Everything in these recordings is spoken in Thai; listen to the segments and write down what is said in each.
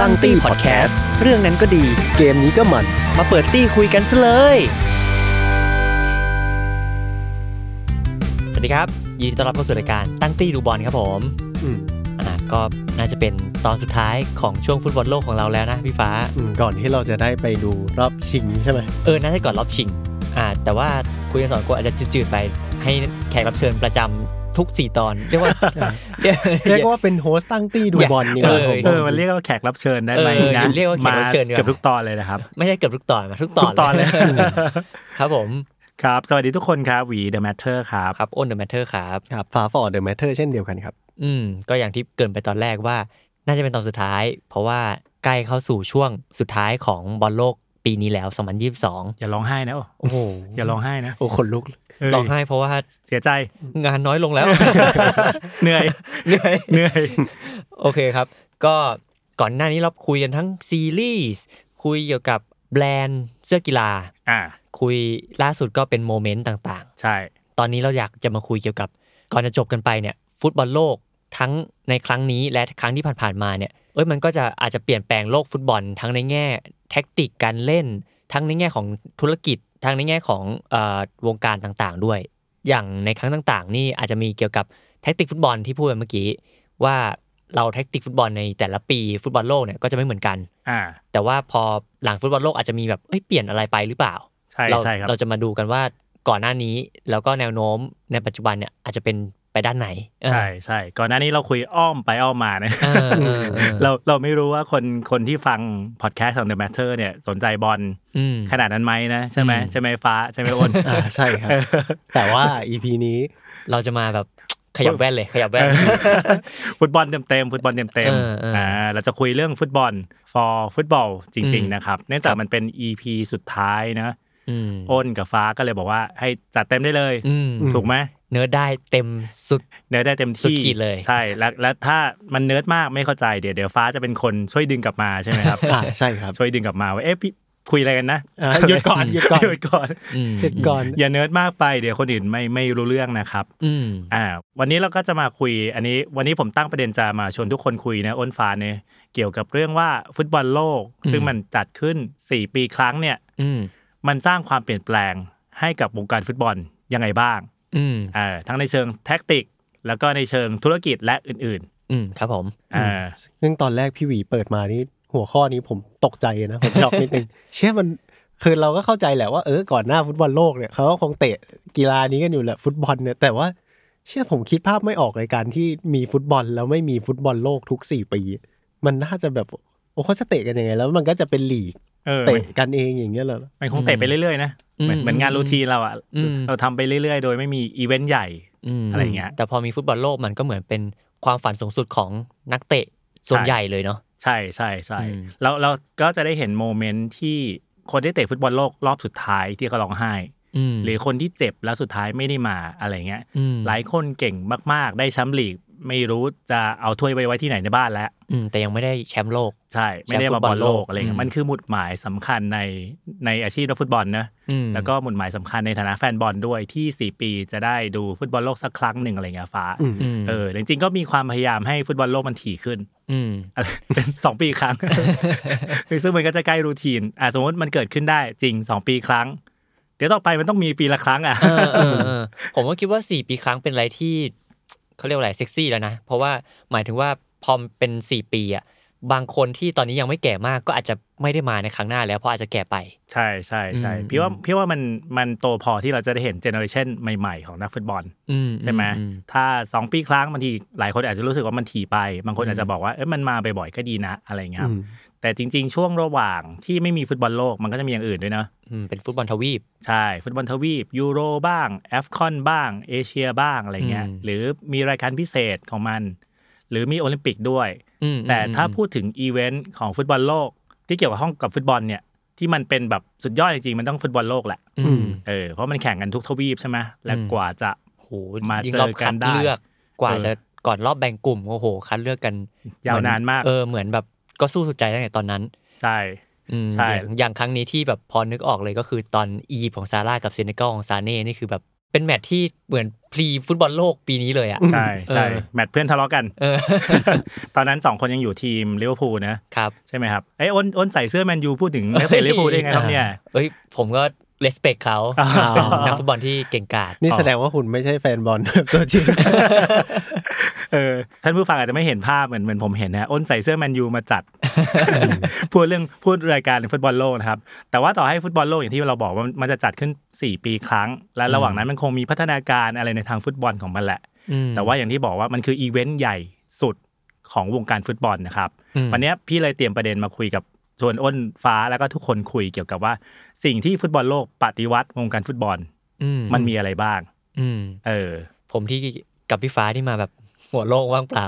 ตั้งตี้พอดแคสต์เรื่องนั้นก็ดี เกมนี้ก็มัน มาเปิดตี้คุยกันซะเลย สวัสดีครับ ยินดีต้อนรับเข้าสู่รายการตั้งตี้ดูบอลครับผมอืมอ่าก็น่าจะเป็นตอนสุดท้ายของช่วงฟุตบอลโลกของเราแล้วนะพี่ฟ้า อืมก่อนที่เราจะได้ไปดูรอบชิงใช่ไหมเออน่าจะก่อนรอบชิงอ่าแต่ว่าคุยกันสองคนอาจจะจืดๆไปให้แขกรับเชิญประจำ ทุก4ตอนเรียกว่าเรียกเรียกว่าเป็นโฮสต์ตั้งตี้ดูบอลนี่เอนะอผมเออมันเรียกว่าแขกรับเชิญได้ไหมเออนะเรียกว่าแขกรับเชิญดีกว่าเกือบทุกตอนเลยนะครับ ไม่ใช่เกือบทุกตอนมาทุกตทุอนกตอนเลยครับผมครับ สวัสดีทุกคนครับวี The Matter ครับครับอ้นเดอะแมทเทอร์ครับครับฟาฟอร์เดอะแมทเทอร์เช่นเดียวกันครับ อืมก็อย่างที่เกรินไปตอนแรกว่า น่าจะเป็นตอนสุดท้าย เพราะว่าใกล้เข้าสู่ช่วงสุดท้ายของบอลโลก ปีนี้แล้ว 2022 อย่าร้องไห้นะโอ้โอ้โหอย่าร้องไห้นะโอ้ขนลุกเยร้องไห้เพราะว่าเสียใจงานน้อยลงแล้ว เหนื่อยเหนื่อยเหนื่อยโอเคครับ ก็ก่อนหน้านี้เราคุยกันทั้งซีรีส์คุยเกี่ยวกับแบรนด์เสื้อกีฬาอ่าคุยล่าสุดก็เป็นโมเมนต์ต่างใช่ๆตอนนี้เราอยากจะมาคุยเกี่ยวกับ ก่อนจะจบกันไปเนี่ย ฟุตบอลโลกทั้งในครั้งนี้และครั้งที่ผ่านๆมาเนี่ย เอ้ยมันก็จะอาจจะเปลี่ยนแปลงโลกฟุตบอล ทั้งในแง่แท็กติกการเล่น ทั้งในแง่ของธุรกิจ ทั้งในแง่ของเอ่อวงการต่างๆ ด้วย อย่างในครั้งต่างๆ นี่อาจจะมีเกี่ยวกับแท็กติกฟุตบอลที่พูดไปเมื่อกี้ว่าเราแท็กติกฟุตบอลในแต่ละปีฟุตบอลโลกเนี่ยก็จะไม่เหมือนกันอ่าแต่ว่าพอหลังฟุตบอลโลกอาจจะมีแบบเอ้ยเปลี่ยนอะไรไปหรือเปล่าใช่เราใช่ครับเราจะมาดูกันว่าก่อนหน้านี้แล้วก็แนวโน้มในปัจจุบันเนี่ยอาจจะเป็น ไปด้านไหนเออใช่ใช่ก่อนหน้านี้เราคุยอ้อมไปอ้อมมานะเออเออเออเราเราไม่รู้ว่าคนคนที่ฟังพอดแคสต์ของ The Matter เนี่ยสนใจบอลอืมขนาดนั้นไหมนะใช่ไหมอืมใช่ไหมฟ้าใช่ไหมอ้นอ่าใช่ครับ แต่ว่า EP นี้เราจะมาแบบขยับแว่นเลยขยับแว่นฟุตบอลเต็มเต็มๆฟุตบอลเต็มเต็มเออเอออ่อ่าเราจะคุยเรื่องฟุตบอล for ฟุตบอลจริงอืมๆนะครับเนื่องจากครับมันเป็น EP สุดท้ายนะอืมอ้นกับฟ้าก็เลยบอกว่าให้จัดเต็มได้เลยอืมถูกไหม เนื้อได้เต็มสุดเนื้อได้เต็มสุดที่ขีดเลยใช่แล้วแล้วถ้ามันเนิร์ดมากไม่เข้าใจเดี๋ยวเดี๋ยวฟ้าจะเป็นคนช่วยดึงกลับมาใช่ไหมครับอ่าใช่ครับช่วยดึงกลับมาว่าเอ๊ะพี่คุยอะไรกันนะอ่าหยุดก่อนหยุดก่อนหยุดก่อนอืมหยุดก่อนอย่าเนิร์ดมากไปเดี๋ยวคนอื่นไม่ไม่รู้เรื่องนะครับอืมอ่า วันนี้เราก็จะมาคุย อันนี้ วันนี้ผมตั้งประเด็นจะมาชวนทุกคนคุยนะอ้นฟ้าเนี่ยเกี่ยวกับเรื่องว่าฟุตบอลโลกอืมซึ่งมันจัดขึ้น4ปีครั้งเนี่ยอืมมันสร้างความเปลี่ยนแปลงให้กับวงการฟุตบอลยังไงบ้าง อืมอ่าทั้งในเชิงแท็กติก แล้วก็ในเชิงธุรกิจและอื่น อืมครับผมๆอ่าซึ่งตอนแรกพี่หวีเปิดมานี่หัวข้อนี้ผมตกใจนะผมช็อกนิดนึง เชื่อมันคือเราก็เข้าใจแหละว่าเออก่อนหน้าฟุตบอลโลกเนี่ยเขาก็คงเตะกีฬานี้กันอยู่แหละฟุตบอลเนี่ยแต่ว่าเชื่อผมคิดภาพไม่ออกเลยการที่มีฟุตบอลแล้วไม่มีฟุตบอลโลกทุกสี่ปี มันน่าจะแบบโอ้เขาจะเตะกันยังไง แล้วมันก็จะเป็นลีก เออเตะกันเองอย่างเงี้ยเหรอมันคงเตะไปเรื่อยๆนะเหมือนอืมเหมือนงาน routine เราอะอืมเราทำไปเรื่อยๆ โดยไม่มีอีเวนต์ใหญ่มอะไรเงี้ยแต่พอมีฟุตบอลโลกมันก็เหมือนเป็นความฝันสูงสุดของนักเตะส่วนใหญ่ใช่เลยเนาะใช่ใช่ใช่อืมแล้วเราก็จะได้เห็น moment ที่คนที่เตะฟุตบอลโลกรอบสุดท้ายที่เขาร้องไห้อืมหรือคนที่เจ็บแล้วสุดท้ายไม่ได้มาอะไรเงี้ยอืมหลายคนเก่งมาก ๆ ได้แชมป์ลีก ไม่รู้จะเอาถ้วยไปไว้ที่ไหนในบ้านแล้วอืมแต่ยังไม่ได้แชมป์โลก ใช่ ไม่ได้มาบอลโลกอะไรเงี้ยอืมมันคือหมุดหมายสำคัญในในอาชีพนักฟุตบอลนะอืมแล้วก็หมุดหมายสำคัญในฐานะแฟนบอลด้วยที่ 4 ปีจะได้ดูฟุตบอลโลกสักครั้งหนึ่งอะไรเงี้ยฟ้าอืมอืมเออจริงๆก็มีความพยายามให้ฟุตบอลโลกมันถี่ขึ้นอืมอะไรเป็นสองปีครั้ง ซึ่งมันก็จะใกล้รูทีนอะสมมติมันเกิดขึ้นได้จริงสองปีครั้งเดี๋ยวต่อไปมันต้องมีปีละครั้งอะเออเออเออผมก็คิดว่าสี่ปีครั้งเป็นอะไรที่ เขาเรียกว่าอะไรเซ็กซี่แล้วนะ เพราะว่าหมายถึงว่าพอมเป็นสี่ปีอะ บางคนที่ตอนนี้ยังไม่แก่มากก็อาจจะไม่ได้มาในครั้งหน้าแล้วเพราะอาจจะแก่ไป ใช่ใช่ใช่อืมพี่ว่าพี่ว่ามันมันโตพอที่เราจะได้เห็น generation ใหม่ๆ ของนักฟุตบอลอืมใช่ไหมอืถ้าสองปีครั้งบางทีหลายคนอาจจะรู้สึกว่ามันถี่ไป บางคนอืมอาจจะบอกว่าเอ้ยมันมาบ่อยๆก็ดีนะอะไรเงี้ยครับอืมแต่จริง ๆ ช่วงระหว่างที่ไม่มีฟุตบอลโลกมันก็จะมีอย่างอื่นด้วยนะอืมเป็นฟุตบอลทวีป ใช่ ฟุตบอลทวีปยูโรบ้าง AFCON บ้างเอเชียบ้างอะไรเงี้ยอืมหรือมีรายการพิเศษของมัน หรือมีโอลิมปิกด้วยอืมแต่ถ้าอืมพูดถึงอีเวนต์ของฟุตบอลโลก ที่เกี่ยวกับห้องกับฟุตบอลเนี่ยที่มันเป็นแบบสุดยอดจริงๆมันต้องฟุตบอลโลกแหละอืมเออเพราะมันแข่งกันทุกทวีปใช่ไหมและอืมกว่าจะโหมายิ่งเจอรอบกัคันดได้เลือกกว่าเออจะก่อนรอบแบ่งกลุ่มโอ้โห คัดเลือกกัน ยาวนานมากเออเหมือนแบบก็สู้สุดใจตั้งแต่ตอนนั้น ใช่อืมใช่อย่างอย่างครั้งนี้ที่แบบพอนึกออกเลยก็คือตอนอียิปต์ของซาลาห์กับเซเนกัลของมาเน่นี่คือแบบ เป็นแมตช์ที่เหมือน pre ฟุตบอลโลกปีนี้เลยอะใช่ใช่เออแมตช์เพื่อนทะเลาะกันเออตอนนั้นสองคนยังอยู่ทีมลิเวอร์พูลนะครับใช่ไหมครับไอ้ยอ้นอ้นใส่เสื้อแมนยูพูดถึงนักเตะลิเวอร์พูลได้ไงครับเนี่ยเอ้ยผมก็ respect เขาอ๋อเป็นนักฟุตบอลที่เก่งกาจนี่แสดงว่าคุณไม่ใช่แฟนบอลแบบตัวจริง เออท่านผู้ฟังอาจจะไม่เห็นภาพเหมือนเหมือนผมเห็นนะอ้นใส่เสื้อแมนยูมาจัด พูดเรื่องพูดรายการฟุตบอลโลกนะครับ แต่ว่าต่อให้ฟุตบอลโลกอย่างที่เราบอกว่ามันจะจัดขึ้น 4 ปีครั้ง และระหว่างนั้นมันคงมีพัฒนาการอะไรในทางฟุตบอลของมันแหละอืมแต่ว่าอย่างที่บอกว่ามันคืออีเวนต์ใหญ่สุดของวงการฟุตบอลนะครับอืมวันเนี้ยพี่เลยเตรียมประเด็นมาคุยกับชวนอ้นฟ้าแล้วก็ทุกคนคุยเกี่ยวกับว่า สิ่งที่ฟุตบอลโลกปฏิวัติวงการฟุตบอลอืมันมีอะไรบ้างอืมเออ ผมที่กับพี่ฟ้าที่มาแบบ หัวโล่งว่างเปล่า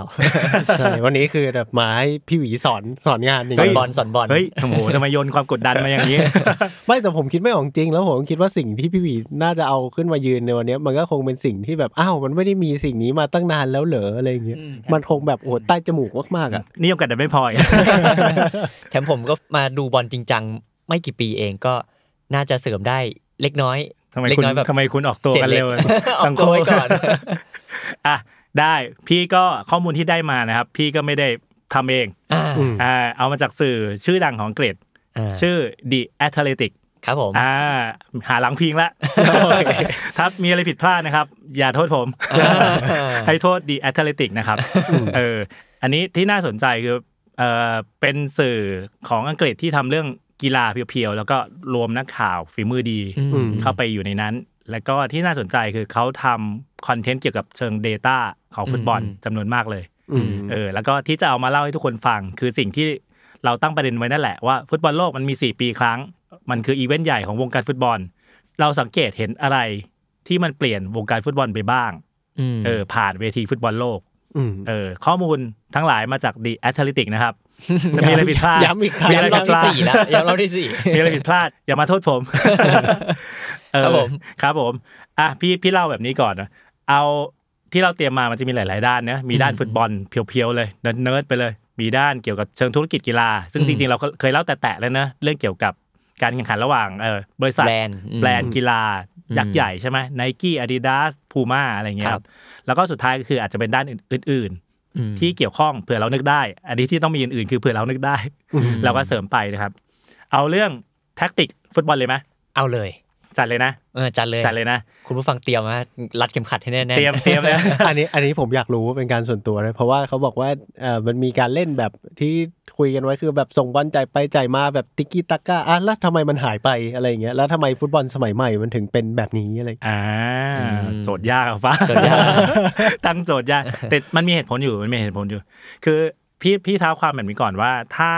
ใช่วันนี้คือแบบมาให้พี่หวีสอนสอนงานอย่างสอนนี้บอลสอนบอลเฮ้ยโอ้โหทำไมโยนความกดดันมาอย่างนี้ ไม่แต่ผมคิดไม่ออกจริง แล้วผมคิดว่าสิ่งที่พี่หวีน่าจะเอาขึ้นมายืนในวันเนี้ยมันก็คงเป็นสิ่งที่แบบอ้าวมันไม่ได้มีสิ่งนี้มาตั้งนานแล้วเหรออะไรอย่างเงี้ยอืมมันคงแบบโอ้โหใต้จมูกมากๆอะนี่ยังกัดแต่ไม่พออีกแถมผมก็มาดูบอลจริงจังไม่กี่ปีเองก็น่าจะเสริมได้เล็กน้อยทำไมเล็กคุณน้อยแบบทำไมคุณออกตัวกันเร็วเสียเล็กออกตัวไว้ก่อนอะ ได้พี่ก็ข้อมูลที่ได้มานะครับ พี่ก็ไม่ได้ทำเองอ่าอืมอ่าเอามาจากสื่อชื่อดังของอังกฤษอ่าชื่อ The Athletic ครับผมอ่าหาหลังพิงละถ้ามีอะไรผิดพลาดนะครับ อย่าโทษผม ให้โทษ The Athletic นะครับเอออันนี้ที่น่าสนใจคือเออเป็นสื่อของอังกฤษที่ทำเรื่องกีฬาเพียวๆ แล้วก็รวมนักข่าวฝีมือดีอืมเข้าไปอยู่ในนั้น แล้วก็ที่น่าสนใจคือเขาทำคอนเทนต์เกี่ยวกับเชิง Data ของฟุตบอลอืมจำนวนมากเลยอืมเออแล้วก็ที่จะเอามาเล่าให้ทุกคนฟัง คือสิ่งที่เราตั้งประเด็นไว้นั่นแหละว่าฟุตบอลโลกมันมี 4 ปีครั้ง มันคืออีเวนต์ใหญ่ของวงการฟุตบอล เราสังเกตเห็นอะไรที่มันเปลี่ยนวงการฟุตบอลไปบ้างมเออผ่านเวทีฟุตบอลโลกอืมเออข้อมูลทั้งหลายมาจาก The Athletic นะครับจะมีอะไรผิดพลาดย้ำอีกครั้งมีอะไรผิดพลาดย้ำรผิอบที่สี่แล้วย้ำรอบที่สี่มีอะไรผิดพลาด อย่ามาโทษผมเออ ครับผมครับผมอะพี่พี่เล่าแบบนี้ก่อนนะเอาที่เราเตรียมมามันจะมีหลาย ๆ ด้านนะมีด้านฟุตบอล pure ๆเลยเนิร์ดๆไปเลย มีด้านเกี่ยวกับเชิงธุรกิจกีฬา ซึ่งจริง ๆ เราก็เคยเล่าแต่แตะๆแล้วนะเรื่องเกี่ยวกับการแข่งขันระหว่างเออบริษัทแบรนด์อืมแบรนด์กีฬายักษ์ใหญ่ใช่ไหม Nike Adidas Puma อะไรเงี้ยครับครับแล้วก็สุดท้ายก็คืออาจจะเป็นด้านอื่นอืมๆที่เกี่ยวข้องเผื่อเรานึกได้ อันนี้ที่ต้องมีอื่นๆ คือเผื่อเรานึกได้ เราก็เสริมไปนะครับ เอาเรื่องแท็กติกฟุตบอลเลยไหมเอาเลย จัดเลยนะเออจัดเลยจัดเลยนะ คุณผู้ฟังเตรียมนะรัดเข็มขัดให้แน่ๆเตรียมเตรียมเลยอันนี้อันนี้ผมอยากรู้เป็นการส่วนตัวนะเพราะว่าเขาบอกว่าเออมันมีการเล่นแบบที่คุยกันไว้คือแบบส่งบอลจ่ายไปจ่ายมาแบบติกกี้ตักก้าอะแล้วทำไมมันหายไปอะไรอย่างเงี้ยแล้วทำไมฟุตบอลสมัยใหม่มันถึงเป็นแบบนี้อะไรอ่าโจทย์ยากอะฟ้าโจทย์ยากตั้งโจทย์ยากแต่มันมีเหตุผลอยู่มันมีเหตุผลอยู่ คือพี่พี่เท้าความแบบนี้ก่อนว่าถ้า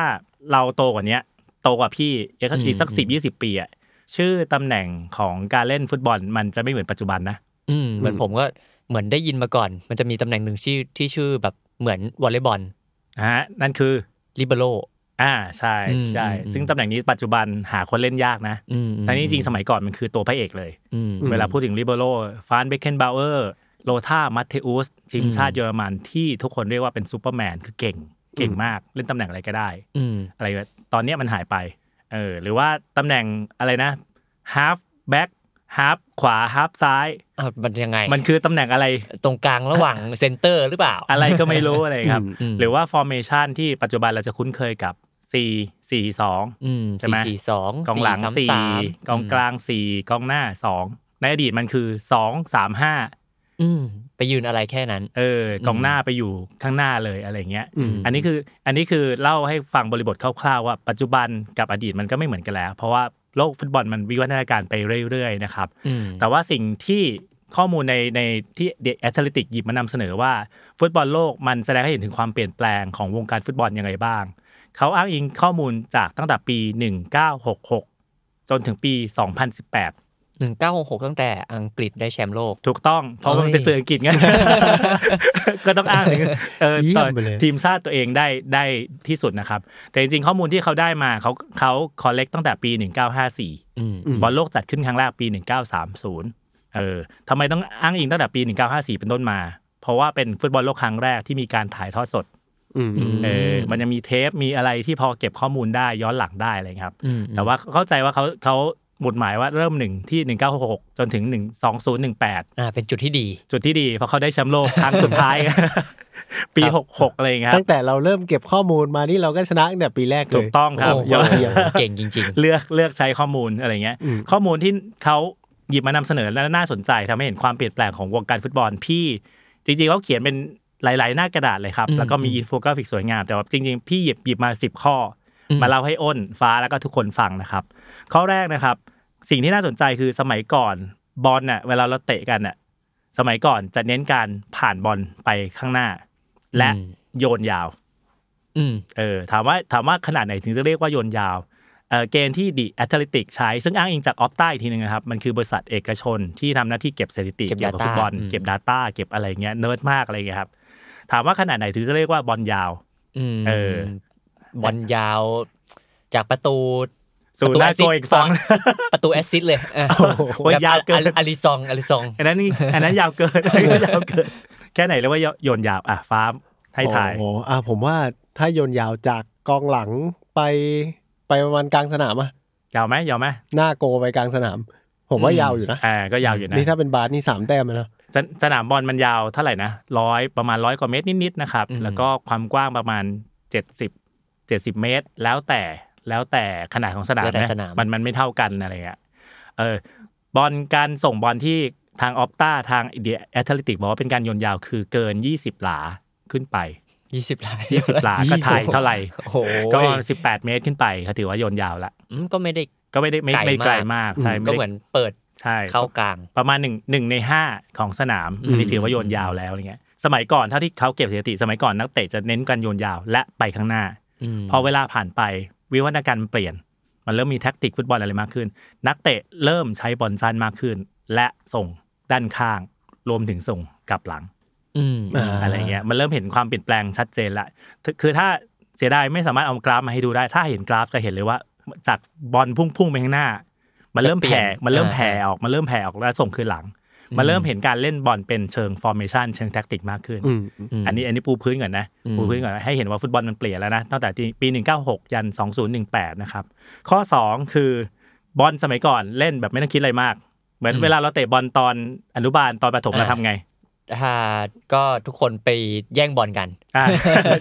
เราโตกว่าเนี้ยโตกว่าพี่อีกสักอืมอีกสักอืมสิบยี่สิบปีอะ ชื่อตำแหน่งของการเล่นฟุตบอลมันจะไม่เหมือนปัจจุบันนะอืมเหมือนผมก็เหมือนได้ยินมาก่อน มันจะมีตำแหน่งหนึ่งชื่อที่ชื่อแบบเหมือนวอลเลย์บอลนะฮะนั่นคือลิเบโรอ่าใช่อืมใช่อืมซึ่งตำแหน่งนี้ปัจจุบันหาคนเล่นยากนะอืมแต่นี่จริงๆสมัยก่อนมันคือตัวพระเอกเลยอืมเวลาพูดถึงลิเบโรฟานเบคเคนบาวเออร์โลธาร์ มัทเธอุสทีมชาติเยอรมันที่ทุกคนเรียกว่าเป็นซูเปอร์แมนคือเก่งเก่งมากเล่นตำแหน่งอะไรก็ได้อืมอะไรแบบตอนเนี้ยมันหายไป เออหรือว่าตำแหน่งอะไรนะ halfback half ขวา half ซ้ายอ้าวมันยังไง มันคือตำแหน่งอะไรตรงกลางระหว่าง center หรือเปล่า อะไรก็ไม่รู้อะไรครับอืมหรือว่า formation ที่ปัจจุบันเราจะคุ้นเคยกับ 4 4 2อืมใช่ไหมสี่สองกองหลังสามสี่สามกองกลางสี่กองหน้าสองในอดีตมันคือสองสามห้าอืม ไปยืนอะไรแค่นั้น เออกองหน้าไปอยู่ข้างหน้าเลยอะไรเงี้ยอืมอันนี้คืออันนี้คือเล่าให้ฟังบริบทคร่าวๆว่าปัจจุบันกับอดีตมันก็ไม่เหมือนกันแล้ว เพราะว่าโลกฟุตบอลมันวิวัฒนาการไปเรื่อยๆนะครับอืมแต่ว่าสิ่งที่ข้อมูลในในที่เดอะแอตเลติกหยิบมานำเสนอว่า ฟุตบอลโลกมันแสดงให้เห็นถึงความเปลี่ยนแปลงของวงการฟุตบอลยังไงบ้าง เขาอ้างอิงข้อมูลจากตั้งแต่ปี 1966 จนถึงปี 2018 หนึ่งเก้าหกหกตั้งแต่อังกฤษได้แชมป์โลก ถูกต้อง เพราะว่ามันเป็นเอ้ยสื่ออังกฤษไงก็ต้องอ้างถึงเออเยี่ยมต่อไปเลยทีมชาติตัวเองได้ได้ที่สุดนะครับ แต่จริงๆ ข้อมูลที่เขาได้มาเขาเขาคอลเลกตั้งแต่ปี 1954อืมอืมบอลโลกจัดขึ้นครั้งแรกปี 1930 เออทำไมต้องอ้างอิงตั้งแต่ปี 1954 เป็นต้นมา เพราะว่าเป็นฟุตบอลโลกครั้งแรกที่มีการถ่ายทอดสดอืมอืมเออมันจะมีเทปมีอะไรที่พอเก็บข้อมูลได้ย้อนหลังได้อะไรครับอืมแต่ว่าเข้าใจว่าเขาเขา หมุดหมายว่าเริ่มหนึ่งที่ 1966 จนถึง 12018 อ่า เป็นจุดที่ดี จุดที่ดีเพราะเขาได้แชมป์โลกครั้งสุดท้าย ปีครับ66 อะไรอย่างเงี้ยคตั้รับงแต่เราเริ่มเก็บข้อมูลมานี่เราก็ชนะตั้งแต่ปีแรกเลยถูกต้องครับโอ้โหยอดเยี่ยมเก่งจริงเลือกเลือกใช้ข้อมูลอะไรเงี้ยอืมข้อมูลที่เขาหยิบมานำเสนอและน่าสนใจทำให้เห็นความเปลี่ยนแปลงของวงการฟุตบอลพี่จริงๆเขาเขียนเป็นหลาย ๆ หน้ากระดาษเลยครับอืมแล้วก็มีอืมอินโฟกราฟิกสวยงาม แต่ว่าจริง ๆ พี่หยิบหยิบมา 10 ข้ออมมาเล่าให้อ้นฟ้าแล้วก็ทุกคนฟังนะครับ ข้อแรกนะครับ สิ่งที่น่าสนใจคือสมัยก่อนบอลน่ะเวลาเราเตะกันน่ะสมัยก่อนจะเน้นการผ่านบอลไปข้างหน้า และอืมโยนยาวๆอืมเออ ถามว่าถามว่าขนาดไหนถึงจะเรียกว่าโยนยาวเออเกณฑ์ที่ The Athletic ใช้ซึ่งอ้างอิงจาก Opta อีกทีหนึงนะครับ มันคือบริษัทเอกชนที่ทำหน้าที่เก็บสถิติเก็บเกี่ยวกับ data ฟุตบอลอืมเก็บ Data เก็บอะไรเงี้ยเนิร์ดมากอะไรเงี้ยครับ ถามว่าขนาดไหนถึงจะเรียกว่าบอลยาวอืมเออบอลยาว จากประตู สู่หน้าโกลอีกฝั่งประตู assist เลยเออโอ้ยแบบยาวเกินออลิซองอลิซองอันนั้นนี่อันนั้นยาวเกินอันนั้นยาวเกิน แค่ไหนเรียกว่าโยนยาวอะฟ้าให้ทายโอ้โหอะผมว่าถ้าโยนยาวจากกองหลังไปไปประมาณกลางสนามอะยาวไหมยาวไหมหน้าโกลไปกลางสนาม ผมว่าอืมยาวอยู่นะอ่าก็ยาวอยู่นะนี่ถ้าเป็นบาสนี่สามแต้มเลยนะสนสนามบอลมันยาวเท่าไหร่นะร้อยประมาณร้อยกว่าเมตรนิดๆนะครับอืมแล้วก็ความกว้างประมาณเจ็ดสิบเจ็ดสิบเมตร แล้วแต่ แล้วแต่ขนาดของสนามแล้วแต่นะสนามมันมันไม่เท่ากันอะไรเงี้ยเออบอลการส่งบอลที่ทาง Opta ทาง The Athletic บอกว่าเป็นการโยนยาวคือเกิน 20 หลาขึ้นไปยี่สิบลาย20 หลาก็ถ่ายเท่าไหร่โอ้โหก็ประมาณ18 เมตรขึ้นไปเขาถือว่าโยนยาวละอืมก็ไม่ได้ก็ไม่ได้ไม่ไกลไม่ไกลมากมากใช่ก็ไได้เหมือนเปิดใช่เข้ากลางประมาณหนึ่งหนึ่งในห้าของสนามอืมอันนี้ถือว่าโยนยาวแล้วอะไรเงี้ยสมัยก่อนเท่าที่เขาเก็บสถิติ สมัยก่อนนักเตะจะเน้นการโยนยาวและไปข้างหน้ามพอเวลาผ่านไป วิวัฒนาการมันเปลี่ยน มันเริ่มมีแท็กติกฟุตบอลอะไรมากขึ้น นักเตะเริ่มใช้บอลสั้นมากขึ้น และส่งด้านข้าง รวมถึงส่งกลับหลังอืมอ่าอะไรเงี้ยมันเริ่มเห็นความเปลี่ยนแปลงชัดเจนละคือคือถ้าเสียดายไม่สามารถเอากราฟมาให้ดูได้ ถ้าเห็นกราฟจะเห็นเลยว่า จากบอลพุ่งๆไปข้างหน้า มันเริ่มแผ่มันเริ่มแผ่ออกมันเริ่มแผ่ออกแล้วส่งคืนหลัง มันเริ่มเห็นการเล่นบอลเป็นเชิงฟอร์เมชันเชิงแท็กติกมากขึ้นอืมมอันนี้อันนี้ปูพื้นก่อนนะอืมปูพื้นก่อนให้เห็นว่าฟุตบอลมันเปลี่ยนแล้วนะ ตั้งแต่ปี 196 ยัน 2018 นะครับ ข้อ 2 คือบอลสมัยก่อนเล่นแบบไม่ต้องคิดอะไรมาก เหมือนเวลาเราเตะบอลตอนอนุบาลตอนประถมเราทำไงถ้า ก็ทุกคนไปแย่งบอลกันอ่า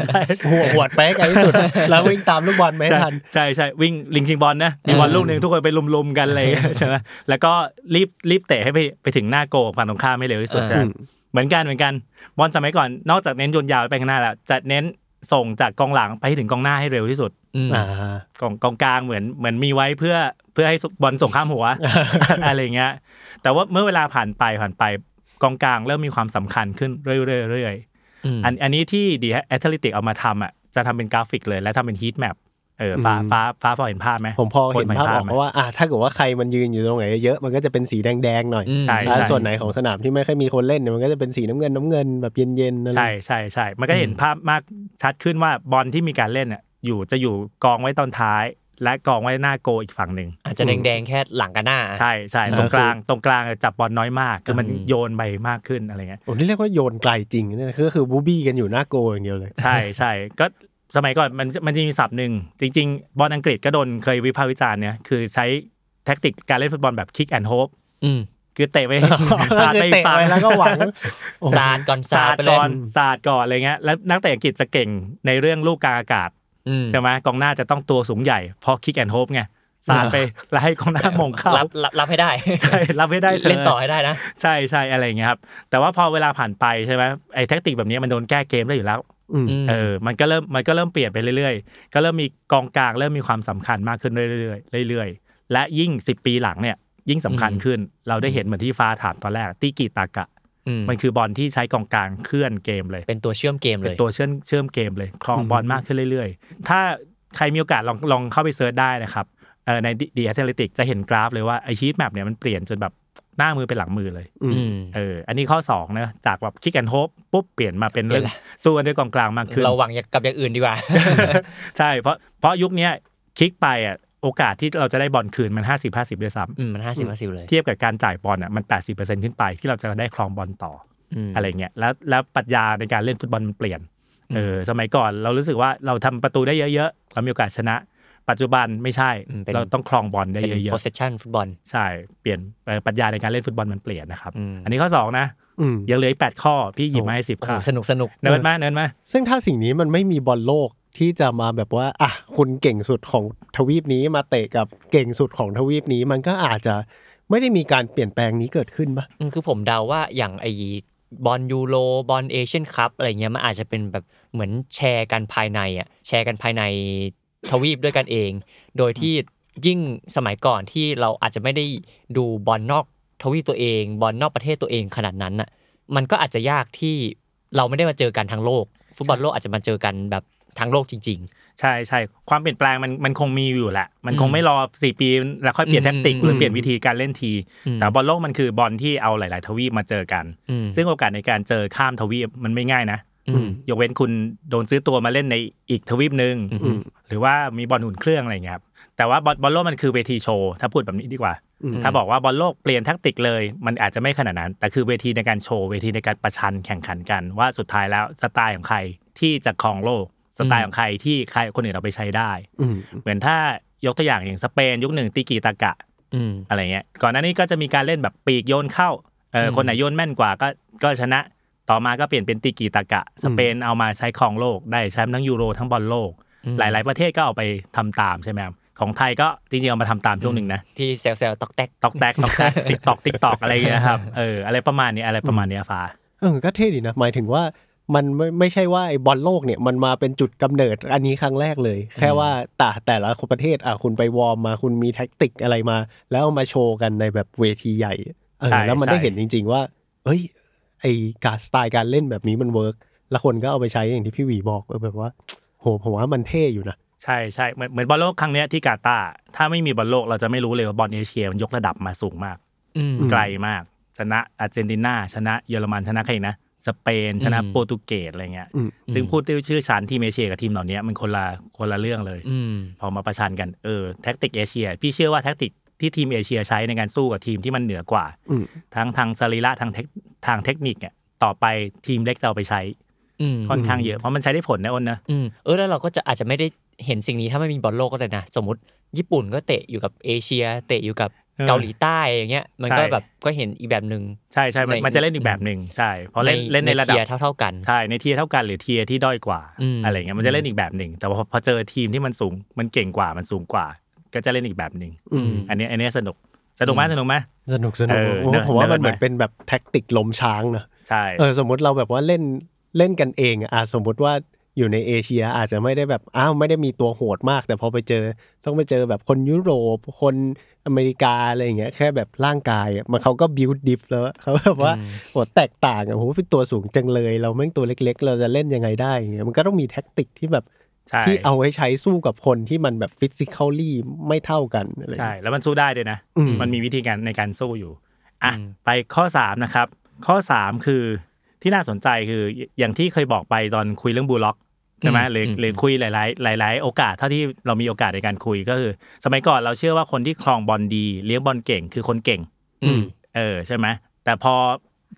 ใช่หัวหวดไปให้ไกลที่สุด แล้ววิ่งตามลูกบอลไม่ให้ใช่ทัน ใช่ใช่วิ่งลิงชิงบอลนะ มีบอลลูกหนึ่งทุกคนไปลุมๆกันอะไรอย่างเงี้ยใช่ไหมแล้วก็รีบรีบเตะให้ไปไปถึงหน้าโกฝั่งตรงข้ามให้เร็วที่สุดเออใช่ไหมเหมือนกันเหมือนกันบอลสมัยก่อนนอกจากเน้นโยนยาวไปข้างหน้าแล้วจะเน้นส่งจากกองหลังไปให้ถึงกองหน้าให้เร็วที่สุดอืมอ่ากองกองกลางเหมือนเหมือนมีไว้เพื่อเพื่อให้บอลส่งข้ามหัวอะไรเงี้ย แต่ว่าเมื่อเวลาผ่านไปผ่านไป กองกลางเริ่มมีความสำคัญขึ้นเรื่อยๆอืมอันอันนี้ที่ The Athletic เอามาทำอะจะทำเป็นกราฟิกเลย และทำเป็น heat map เออฟ้าอืมฟ้าฟ้าพอเห็นภาพไหมผมพอเห็นภาพออกไหมเพราะว่าอะถ้าเกิดว่าใครมันยืนอยู่ตรงไหนเยอะมันก็จะเป็นสีแดงๆหน่อยอืมใช่แล้วส่วนไหนของสนามที่ไม่ค่อยมีคนเล่นเนี่ยมันก็จะเป็นสีน้ำเงินน้ำเงินแบบเย็นๆอะไรใช่ใช่ใช่มันก็เห็นภาพมากชัดขึ้นว่าบอลที่มีการเล่นอะอยู่จะอยู่กองไว้ตอนท้าย และกองไว้หน้าโกอีกฝั่งหนึ่งอาจจะแดงๆแค่หลังกับหน้า ใช่ใช่ตรงกลางตรงกลางจับบอลน้อยมากคือมันอืมโยนไปมากขึ้นอะไรเงี้ยโอ้นี่เรียกว่าโยนไกลจริงเนี่ยก็คือบูบี้กันอยู่หน้าโกอย่างเดียวเลย ใช่ใช่ก็สมัยก่อนมันมันจะมีศัพท์หนึ่งจริง ๆ บอลอังกฤษก็โดนเคยวิพากษ์วิจารณ์เนี่ยคือใช้แท็กติกการเล่นฟุตบอลแบบ kick and hope อืมคือเตะไปก็สาดคือไปเตะฝั่งไปแล้วก็หวังสาดก่อนสาสาดดไปเลก่ยอนสาดก่อนอะไรเงี้ยแล้วนักเตะอังกฤษจะเก่งในเรื่องลูกกลางอากาศอืม ใช่ไหมกองหน้าจะต้องตัวสูงใหญ่เพราะ kick and hope ไงสาดไปแล้วให้กองหน้ามงเข้ารับรับรับให้ได้ใช่รับให้ได้ธเล่นต่อให้ได้นะใช่ใช่อะไรอย่างเงี้ยครับ แต่ว่าพอเวลาผ่านไปใช่ไหมไอ้แท็กติกแบบนี้มันโดนแก้เกมได้อยู่แล้วอืมเออ มันก็เริ่มมันก็เริ่มเปลี่ยนไปเรื่อยๆ ก็เริ่มมีกองกลางเริ่มมีความสำคัญมากขึ้นเรื่อยๆเรื่อยๆและยิ่ง 10 ปีหลังเนี่ยยิ่งสำคัญขึ้น เราได้เห็นเหมือนที่ฟ้าถามตอนแรกตีกีตากะอื มมันคือบอลที่ใช้กองกลางเคลื่อนเกมเลย เป็นตัวเชื่อมเกมเลเป็นยตัวเชื่อมเชื่อมเกมเลยครองบอลมากขึ้นเรื่อย ๆ ถ้าใครมีโอกาสลองลองเข้าไป search ได้นะครับเออใน The Athletic จะเห็นกราฟเลยว่าไอ heat map เนี่ยมันเปลี่ยนจนแบบหน้ามือเป็นหลังมือเลยอืมอืมเออ อันนี้ข้อ2นะจากแบบ kick and hope ปุ๊บเปลี่ยนมาเป็นเรื่องเปลี่ยนละสู้กันด้วยกองกลางมากขึ้น เราหวังกับอย่างอื่นดีกว่า ใช่ เพราะเพราะยุคเนี้ยคลิกไปอะ โอกาสที่เราจะได้บอลคืนมัน 50 50ด้วยซ้อืมมันห้าสิบห้าสิบเลยำเทียบกับการจ่ายบอลอะมัน80%ขึ้นไปที่เราจะได้ครองบอลต่อมอะไรเงี้ยแล้วแล้วปรัชญาในการเล่นฟุตบอลมันเปลี่ยนเออสมัยก่อนเรารู้สึกว่าเราทำประตูได้เยอะๆ เรามีโอกาสชนะ ปัจจุบันไม่ใช่อืมเป็นเราต้องครองบอลได้เป็นเยอะ possession ฟุตบอลๆใช่เปลี่ยนเอ่อปรัชญาในการเล่นฟุตบอลมันเปลี่ยนนะครับอืมอันนี้ข้อสองนะอืมยังเหลืออีกแปดข้อพี่หยิบมาให้สิบโอ้โหค่ะสนุกสนุกเนิร์ดมาเนิร์ดมาซึ่งถ้าสิ่งนี้มันไม่มีบอลโลก ที่จะมาแบบว่าอะคุณเก่งสุดของทวีปนี้มาเตะกับเก่งสุดของทวีปนี้ มันก็อาจจะไม่ได้มีการเปลี่ยนแปลงนี้เกิดขึ้นปะอืมคือผมเดาว่าอย่างไอบอลยูโรบอลเอเชียนคัพอะไรเงี้ยมันอาจจะเป็นแบบเหมือนแชร์กันภายในอะแชร์กันภายในทวีปด้วยกันเอง โดยที่ยิ่งสมัยก่อนที่เราอาจจะไม่ได้ดูบอลนอกทวีปตัวเองบอลนอกประเทศตัวเองขนาดนั้นอะมันก็อาจจะยากที่เราไม่ได้มาเจอกันทั้งโลก ฟุตบอลโลกอาจจะมาเจอกันแบบ ทั้งโลกจริงใช่ใช่ความเปลี่ยนแปลงมันมันคงมีอยู่แหละ มันอืมคงไม่รอสี่ปีแล้วค่อยเปลี่ยนอืม tactic อืมหรือเปลี่ยนวิธีการเล่นทีอืมแต่บอลโลกมันคือบอลที่เอาหลาย ๆ ทวีปมาเจอกันๆอืมซึ่งโอกาสในการเจอข้ามทวีปมันไม่ง่ายนะอืมยกเว้นคุณโดนซื้อตัวมาเล่นในอีกทวีปหนึ่งอืมหรือว่ามีบอลอุ่นเครื่องอะไรอย่างเงี้ยครับแต่ว่าบอลบอลโลกมันคือเวทีโชว์ถ้าพูดแบบนี้ดีกว่าอืมถ้าบอกว่าบอลโลกเปลี่ยน tactic เลย มันอาจจะไม่ขนาดนั้น แต่คือเวทีในการโชว์เวทีในการประชันแข่งขันกัน ว่าสุดท้ายแล้วสไตล์ของใครที่จะครองโลก สไตล์ของใครที่ใครคนอื่นเอาไปใช้ได้อืมเหมือนถ้ายกตัวอย่างอย่างสเปนยุคหนึ่งติกีตากะอืมอะไรเงี้ยก่อนหน้านี้ก็จะมีการเล่นแบบปีกโยนเข้าเอออมคนไหนโยนแม่นกว่าก็ก็ชนะต่อมาก็เปลี่ยนเป็นติกีตากะ สเปนเอามาใช้ครองโลกได้แชมป์ทั้งยูโรทั้งบอลโลก หลาย ๆ ประเทศก็เอาไปทำตามใช่ไหมครับของไทยก็จริงๆเอามาทำตามช่วงหนึ่งนะที่เซลเซลตอกแตกตอกแตกตอกแตกติ๊กตอกติ๊กตอกอะไรเงี้ยครับเอออะไรประมาณนี้อะไรประมาณเนี้ยฟ้าเออก็เท่ดีนะหมายถึงว่า มันไม่ไม่ใช่ว่าไอ้บอลโลกเนี่ยมันมาเป็นจุดกำเนิดอันนี้ครั้งแรกเลย แค่ว่าแต่แต่ละประเทศอะคุณไป warm มาคุณมี tactic อะไรมา แล้วเอามาโชว์กันในแบบเวทีใหญ่เออใช่แล้วมันใช่ได้เห็นจริง ๆ ว่า เอ้ย ไอการสไตล์การเล่นแบบนี้มัน workแล้วคนก็เอาไปใช้อย่างที่พี่หวีบอกเออแบบว่าโหผมว่ามันเท่อยู่นะใช่ใช่เหมือนเหมือนบอลโลกครั้งเนี้ยที่กาตาร์ถ้าไม่มีบอลโลกเราจะไม่รู้เลยว่าบอลเอเชียมันยกระดับมาสูงมากอืมไกลมาก ชนะอาร์เจนตินาชนะเยอรมันชนะใครอีกนะ สเปน ชนะอืมโปรตุเกสอะไรเงี้ยอืมซึ่งพูดด้วยชื่อชั้นทีมเอเชียกับทีมเหล่านี้มันคนละคนละเรื่องเลยอืมพอมาประชันกันเออ tactic เอเชีย พี่เชื่อว่า tactic ที่ทีมเอเชียใช้ในการสู้กับทีมที่มันเหนือกว่าอืมทั้งทางสรีระทางเทคทางเทคนิคเนี่ยต่อไปทีมเล็กจะเอาไปใช้อืมค่อนข้างเยอะเพราะมันใช้ได้ผลนะอ้นนะอืมเออแล้วเราก็จะอาจจะไม่ได้เห็นสิ่งนี้ถ้าไม่มีบอลโลกก็ได้นะ สมมติญี่ปุ่นก็เตะอยู่กับเอเชีย เตะอยู่กับ เออเกาหลีใต้อย่างเงี้ยมันก็ใช่แบบก็เห็นอีกแบบหนึ่งใช่ใช่มันในมันจะเล่นอีกแบบหนึ่งใช่เพราะเล่นเล่นในระดับ tier เท่าๆกันใช่ใน tier เท่ากันหรือ tier ที่ด้อยกว่าอืมอะไรเงี้ยมันจะเล่นอีกแบบหนึ่งแต่ว่าพอพอเจอทีมที่มันสูงมันเก่งกว่ามันสูงกว่า ก็จะเล่นอีกแบบหนึ่งอืมอันนี้อันนี้สนุกสนุกไหมสนุกไหมสนุกสนุกเออโอ้เนอะผมว่ามันเนอะเหมือนเป็นแบบ tactic ล้มช้างนะใช่เออสมมติเราแบบว่าเล่นเล่นกันเองอะอะสมมติว่า อยู่ในเอเชียอาจจะไม่ได้แบบอ้าวไม่ได้มีตัวโหดมาก แต่พอไปเจอต้องไปเจอแบบคนยุโรปคนอเมริกาอะไรอย่างเงี้ยแค่แบบร่างกายอะมันเขาก็ built diff แล้วอะเขาแบบว่าโหแตกต่างอะโหเป็นตัวสูงจังเลย เราแม่งตัวเล็ก ๆ เราจะเล่นยังไงได้อย่างเงี้ยมันก็ต้องมี tactic ที่แบบใช่ที่เอาไว้ใช้สู้กับคนที่มันแบบฟิสิกอลี่ไม่เท่ากันอะไรอย่างใช่เงี้ยแล้วมันสู้ได้ด้วยนะอืมมันมีวิธีการในการสู้อยู่อะอืมไปข้อสามนะครับข้อสามคือ ที่น่าสนใจคืออย่างที่เคยบอกไปตอนคุยเรื่องบูล็อกใช่ไหมหรือหรือคุยหลาย ๆ หลาย ๆ โอกาสเท่าที่เรามีโอกาสในการคุยก็คือ สมัยก่อนเราเชื่อว่าคนที่ครองบอลดี เลี้ยงบอลเก่งคือคนเก่งอืมเออใช่ไหมแต่พอ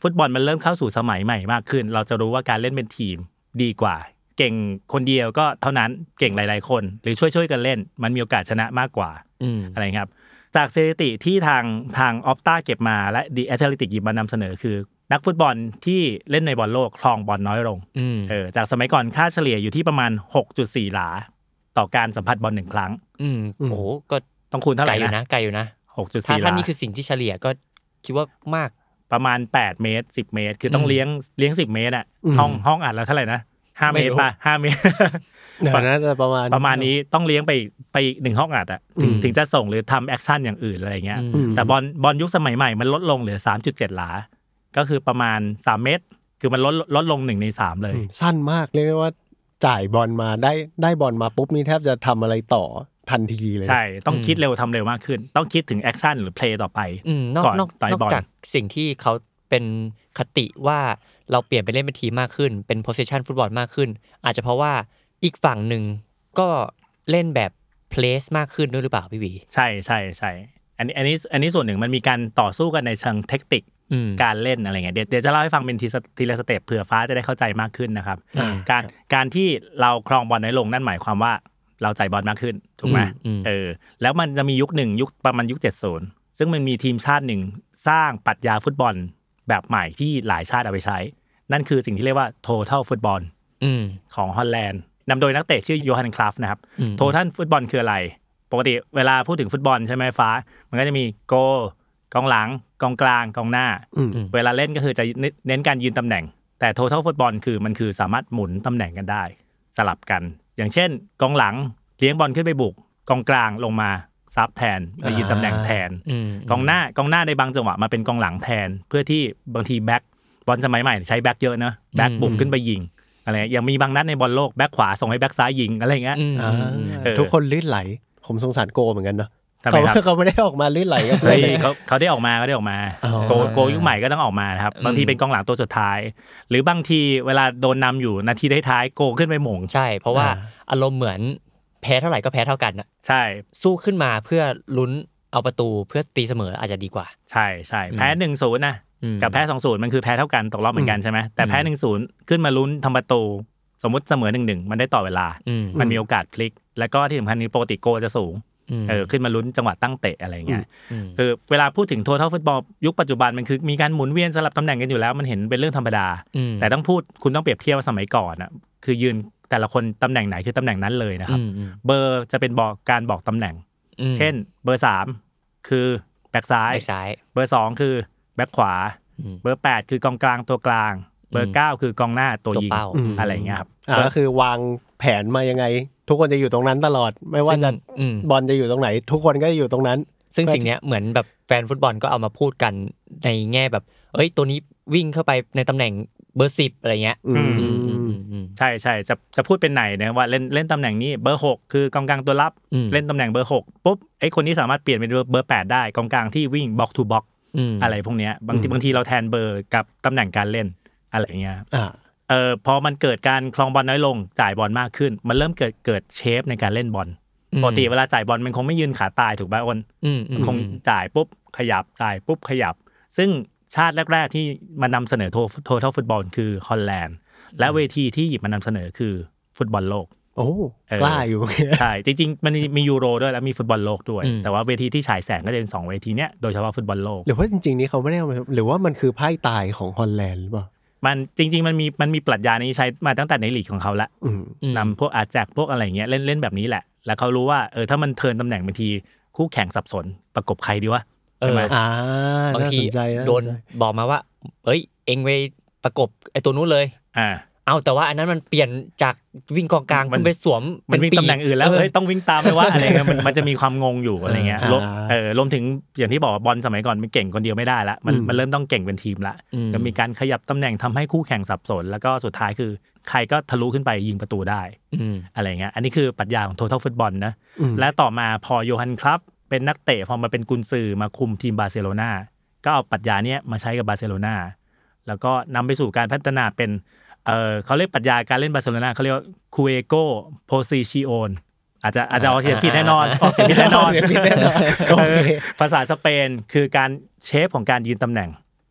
ฟุตบอลมันเริ่มเข้าสู่สมัยใหม่มากขึ้น เราจะรู้ว่าการเล่นเป็นทีมดีกว่า เก่งคนเดียวก็เท่านั้นเก่งหลาย ๆ คน หรือช่วย ๆ กันเล่น มันมีโอกาสชนะมากกว่าอืมอะไรครับ จากสถิติที่ทางทาง Opta เก็บมาและ The Athletic หยิบมานำเสนอคือ นักฟุตบอลที่เล่นในบอลโลกครองบอลน้อยลงอืมเออจากสมัยก่อนค่าเฉลี่ยอยู่ที่ประมาณ 6.4 หลา ต่อการสัมผัสบอลหนึ่งครั้ง อืมโอ้โหก็ต้องคูณเท่าไหไกลร่อยู่นะนะไกลอยู่นะ6.4ถ้าหถ้าลานี่คือสิ่งที่เฉลี่ยก็คิดว่ามากประมาณ8เมตร10เมตร คือต้องอืมเลี้ยงเลี้ยง10เมตรอะอืมห้องห้องอัดแล้วเท่าไหร่นะ5ไม่เมตรรู้ป่ะ5เมตรเดี๋ยวนะแต่ประมาณประมาณนี้ต้องเลี้ยงไปไปอีกหนึ่งห้องอัดอะถึงอืมถึงจะส่งหรือทำ action อย่างอื่นอะไรเงี้ยอืมแต่บอลบอลยุคสมัยใหม่มันลดลงเหลือ3.7หลา ก็คือประมาณ 3 เมตร คือมันลดลดลงหนึ่งในสามเลยอืมสั้นมากเรียกได้ว่าจ่ายบอลมาได้ได้บอลมาปุ๊บนี่แทบจะทำอะไรต่อทันทีเลย ใช่ ต้องคิดเร็วทำเร็วมากขึ้น ต้องคิดถึง action หรือ play ต่อไปอืมนอกก่อนนอกต่อยนอกบอลจากสิ่งที่เขาเป็นคติว่าเราเปลี่ยนไปเล่นเป็นทีมมากขึ้น เป็น position ฟุตบอลมากขึ้น อาจจะเพราะว่าอีกฝั่งหนึ่งก็เล่นแบบ press มากขึ้นด้วยหรือเปล่าพี่หวี ใช่ใช่ใช่อันนี้อันนี้อันนี้ส่วนหนึ่งมันมีการต่อสู้กันในเชิงเทคนิคอืม การเล่นอะไรเงี้ยเดี๋ยวเดี๋ยวจะเล่าให้ฟังเป็นทีละ step เผื่อฟ้าจะได้เข้าใจมากขึ้นนะครับอ่าการการที่เราครองบอลน้อยลงนั่นหมายความว่าเราจ่ายบอลมากขึ้นถูกไหมอืมอืมเออ แล้วมันจะมียุคหนึ่งยุคประมาณยุค70ซึ่งมันมีทีมชาติหนึ่งสร้างปรัชญาฟุตบอลแบบใหม่ที่หลายชาติเอาไปใช้ นั่นคือสิ่งที่เรียกว่า total ฟุตบอลอืมของฮอลแลนด์นำโดยนักเตะชื่อโยฮันคราฟนะครับอืมโททัลฟุตบอลคืออะไร ปกติเวลาพูดถึงฟุตบอลใช่ไหมฟ้า มันก็จะมีโกลกองหลังกองกลางกองหน้าอืมเวลาเล่นก็คือจะเน้นการยืนตำแหน่ง แต่ total ฟุตบอลคือมันคือสามารถหมุนตำแหน่งกันได้ สลับกัน อย่างเช่น กองหลังเลี้ยงบอลขึ้นไปบุก กองกลางลงมาซับแทนไปยืนตำแหน่งแทนอืมกองหน้ากองหน้าในบางจังหวะมาเป็นกองหลังแทน เพื่อที่บางทีแบ็คบอลสมัยใหม่ใช้แบ็คเยอะเนอะแบ็คบุกขึ้นไปยิงอะไรเงี้ยยังมีบางนัดในบอลโลกแบ็คขวาส่งให้แบ็คซ้ายยิงอะไรเงี้ยอืมอ่าอืมอืมเออทุกคนลื่นไหล ผมสงสารโกลเหมือนกันเนาะ ทำไมเขาครับเขาไม่ได้ออกมาลื่นไหลกับเฮ้ยเขาเขาได้ออกมาเขาได้ออกมาอ๋อโกโกยุคใหม่ก็ต้องออกมานะครับบางทีเป็นกองหลังตัวสุดท้าย หรือบางทีเวลาโดนนำอยู่นาทีท้ายๆโกขึ้นไปหม่งใช่ เพราะว่าอ่าอารมณ์เหมือนแพ้เท่าไหร่ก็แพ้เท่ากันอะใช่ สู้ขึ้นมาเพื่อลุ้นเอาประตูเพื่อตีเสมออาจจะดีกว่า ใช่ใช่แพ้หนึ่งศูนย์นะอืมกับแพ้สองศูนย์มันคือแพ้เท่ากันตกรอบเหมือนกันใช่ไหมแต่แพ้อืมหนึ่งศูนย์ขึ้นมาลุ้นทำประตูสมมติเสมอหนึ่งหนึ่งมันได้ต่อเวลาอืมมันมีโอกาสพลิก แล้วก็ที่สำคัญนี้ปกติโกจะสูงม เออขึ้นมาลุ้นจังหวะตั้งเตะอะไรเงี้ยอืมคือเวลาพูดถึง total football ยุคปัจจุบันมันคือมีการหมุนเวียนสลับตำแหน่งกันอยู่แล้ว มันเห็นเป็นเรื่องธรรมดาอืมแต่ต้องพูดคุณต้องเปรียบเทียบว่าสมัยก่อนอะคือยืนแต่ละคนตำแหน่งไหนคือตำแหน่งนั้นเลยนะครับอืมอืมเบอร์จะเป็นบอกการบอกตำแหน่งอืมเช่น เบอร์สามคือแบ็กซ้ายแบ็คซ้ายเบอร์สองคือแบ็กขวาอืมเบอร์แปดคือกองกลางตัวกลาง เบออืร์มเก้าคือกองหน้าตัวตัวยิงเป้าอืมอะไรเงี้ยครับอ่าก็คือวางแผนมายังไง ทุกคนจะอยู่ตรงนั้นตลอด ไม่ว่าจะซึ่งอืมบอลจะอยู่ตรงไหน ทุกคนก็จะอยู่ตรงนั้น ซึ่งสิ่งเนี้ยเหมือนแบบแฟนฟุตบอลก็เอามาพูดกันในแง่แบบ เอ้ย ตัวนี้วิ่งเข้าไปในตำแหน่งเบอร์สิบอะไรเงี้ยอืมอืมอืมอืมอืมใช่ใช่จะจะพูดเป็นไหนนะว่าเล่นเล่นตำแหน่งนี้เบอร์หกคือกองกลางตัวรับอืมเล่นตำแหน่งเบอร์หกปุ๊บไอ้คนนี้สามารถเปลี่ยนเป็นเบอร์แปดได้กองกลางที่วิ่งบล็อกทูบล็อกอืมอะไรพวกเนี้ยบางทีอืมบางทีเราแทนเบอร์กับตำแหน่งการเล่นอะไรเงี้ยอ่า เออพอมันเกิดการคลองบอลน้อยลง จ่ายบอลมากขึ้น มันเริ่มเกิดเกิดเชฟในการเล่นบอลอืมปกติเวลาจ่ายบอลมันคงไม่ยืนขาตายถูกป่ะอ้นอืมอืมันมคงจ่ายปุ๊บขยับจ่ายปุ๊บขยับ ซึ่งชาติแรก ๆ ที่มานำเสนอโทโททัลฟุตบอลคือฮอลแลนด์และเวทีที่หยิบมานำเสนอคือฟุตบอลโลก โอ้เออกล้าอยู่ใช่จริง ๆ มันมียูโรด้วยแล้วมีฟุตบอลโลกด้วย แต่ว่าเวทีที่ฉายแสงก็จะเป็นสองเวทีเนี้ยโดยเฉพาะฟุตบอลโลกหรือว่าจริงๆนี่เขาไม่ได้เอามาหรือว่ามันคือไพ่ตายของฮอลแลนด์หรือเปล่า มันจริง ๆ มันมีมันมีปรัชญานี้ใช้มาตั้งแต่ในลีกของเขาละอืมอืมนำพวกอาแจกพวกอะไรเงี้ยเล่นเล่นแบบนี้แหละ แล้วเขารู้ว่าเออถ้ามันเทิร์นตำแหน่งบางทีคู่แข่งสับสนประกบใครดีวะเอใช่อไหมอ่าบางน่าทีสนใจนะโดนบอกมาว่า เอ้ย เองไปประกบไอ้ตัวนู้นเลย อ่า เอาแต่ว่าอันนั้นมันเปลี่ยนจากวิ่งกองกลางมันขึ้นไปสวมมันวิ่งเป็ตำแหน่งอื่นแล้วปีกเฮ้ยต้องวิ่งตามไหมว่าอะไรเงี้ยมันมันจะมีความงงอยู่อะไรเงี้ยรวมเออรวมถึงอย่างที่บอกว่าบอลสมัยก่อนมันเก่งคนเดียวไม่ได้ละมันมันเริ่มต้องเก่งเป็นทีมละอืมจะมีการขยับตำแหน่งทำให้คู่แข่งสับสน แล้วก็สุดท้ายคือ ใครก็ทะลุขึ้นไปยิงประตูได้อืมอะไรเงี้ยอันนี้คือปรัชญาของ total ฟุตบอลนะอืมและต่อมาพอโยฮันครัฟฟ์ เป็นนักเตะพอมาเป็นกุนซือมาคุมทีมบาร์เซโลนาก็เอาปรัชญาเนี้ยมาใช้กับบาร์เซโลนาแล้วก็นำไปสู่การพัฒนาเป็น เออเขาเรียกปรัชญาการเล่นบาร์เซโลนาเขาเรียกว่าjuego posición อาจจะอาจจะออกเสียงผิดแน่นอนออกเสียงผิดแน่นอนออกเสียงผิดแน่นอนเออโอเคภาษาสเปนคือการ shape ของการยืนตำแหน่ง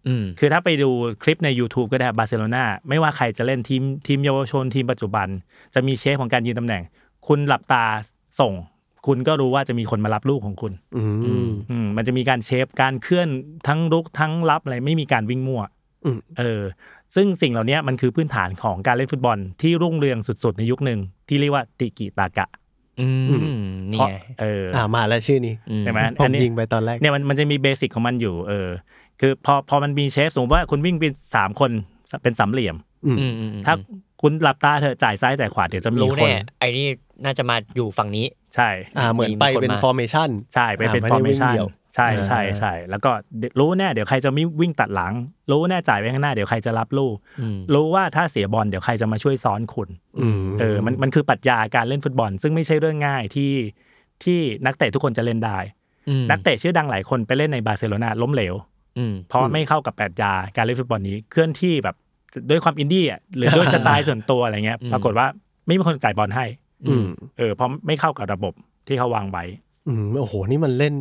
อืมคือถ้าไปดูคลิปใน YouTube ก็ได้บาร์เซโลนาไม่ว่าใครจะเล่นทีมทีมเยาวชนทีมปัจจุบัน จะมี shape ของการยืนตำแหน่ง คุณหลับตาส่ง คุณก็รู้ว่าจะมีคนมารับลูกของคุณ อืมอืมมันจะมีการ shape การเคลื่อนทั้งรุกทั้งรับอะไรไม่มีการวิ่งมั่วอืม เออ ซึ่งสิ่งเหล่านี้มันคือพื้นฐานของการเล่นฟุตบอลที่รุ่งเรืองสุด ๆ ในยุคหนึ่งที่เรียกว่าติกิตากะอืมนี่เพราะไงเออออ่ามาแล้วชื่อนี้อืใช่ไหมผอัมนนี้ยิงไปตอนแรกเนี่ยมันมันจะมีเบสิกของมันอยู่ เออ คือพอพอมันมีเชฟสมมติว่าคุณวิ่งเป็นสามคนเป็นสามเหลี่ยมอืมอืมอืมอืมถ้าคุณหลับตาเถอะจ่ายซ้ายจ่ายขวาเดี๋ยวจะมีรู้คนแน่ไอ้นี่น่าจะมาอยู่ฝั่งนี้ ใช่อ่าเหมือนไปเป็นมีคนมาฟอร์เมชั่นใช่ไปเป็นอ่าไม่ฟอได้ร์เมวิ่งชันเดี่ยว ใช่ใช่ใช่แล้วก็รู้แน่เดี๋ยวใครจะไม่วิ่งตัดหลัง รู้แน่จ่ายไปข้างหน้าเดี๋ยวใครจะรับลูกอืมรู้ว่าถ้าเสียบอลเดี๋ยวใครจะมาช่วยซ้อนคุณอืมเออมันมันคือปรัชญาการเล่นฟุตบอล ซึ่งไม่ใช่เรื่องง่ายที่ที่นักเตะทุกคนจะเล่นได้อืมนักเตะชื่อดังหลายคนไปเล่นในบาร์เซโลนาล้มเหลวอืมเพราะไม่เข้ากับปรัชญาการเล่นฟุตบอลนี้เคลื่อนที่แบบด้วยความอินดี้อะหรือด้วยสไตล์ส่วนตัวอะไรเงี้ยอืมปรากฏว่าไม่มีคนจ่ายบอลให้ อืมเออเพราะไม่เข้ากับระบบที่เขาวางไว้ อืมโอ้โหนี่มันเล่น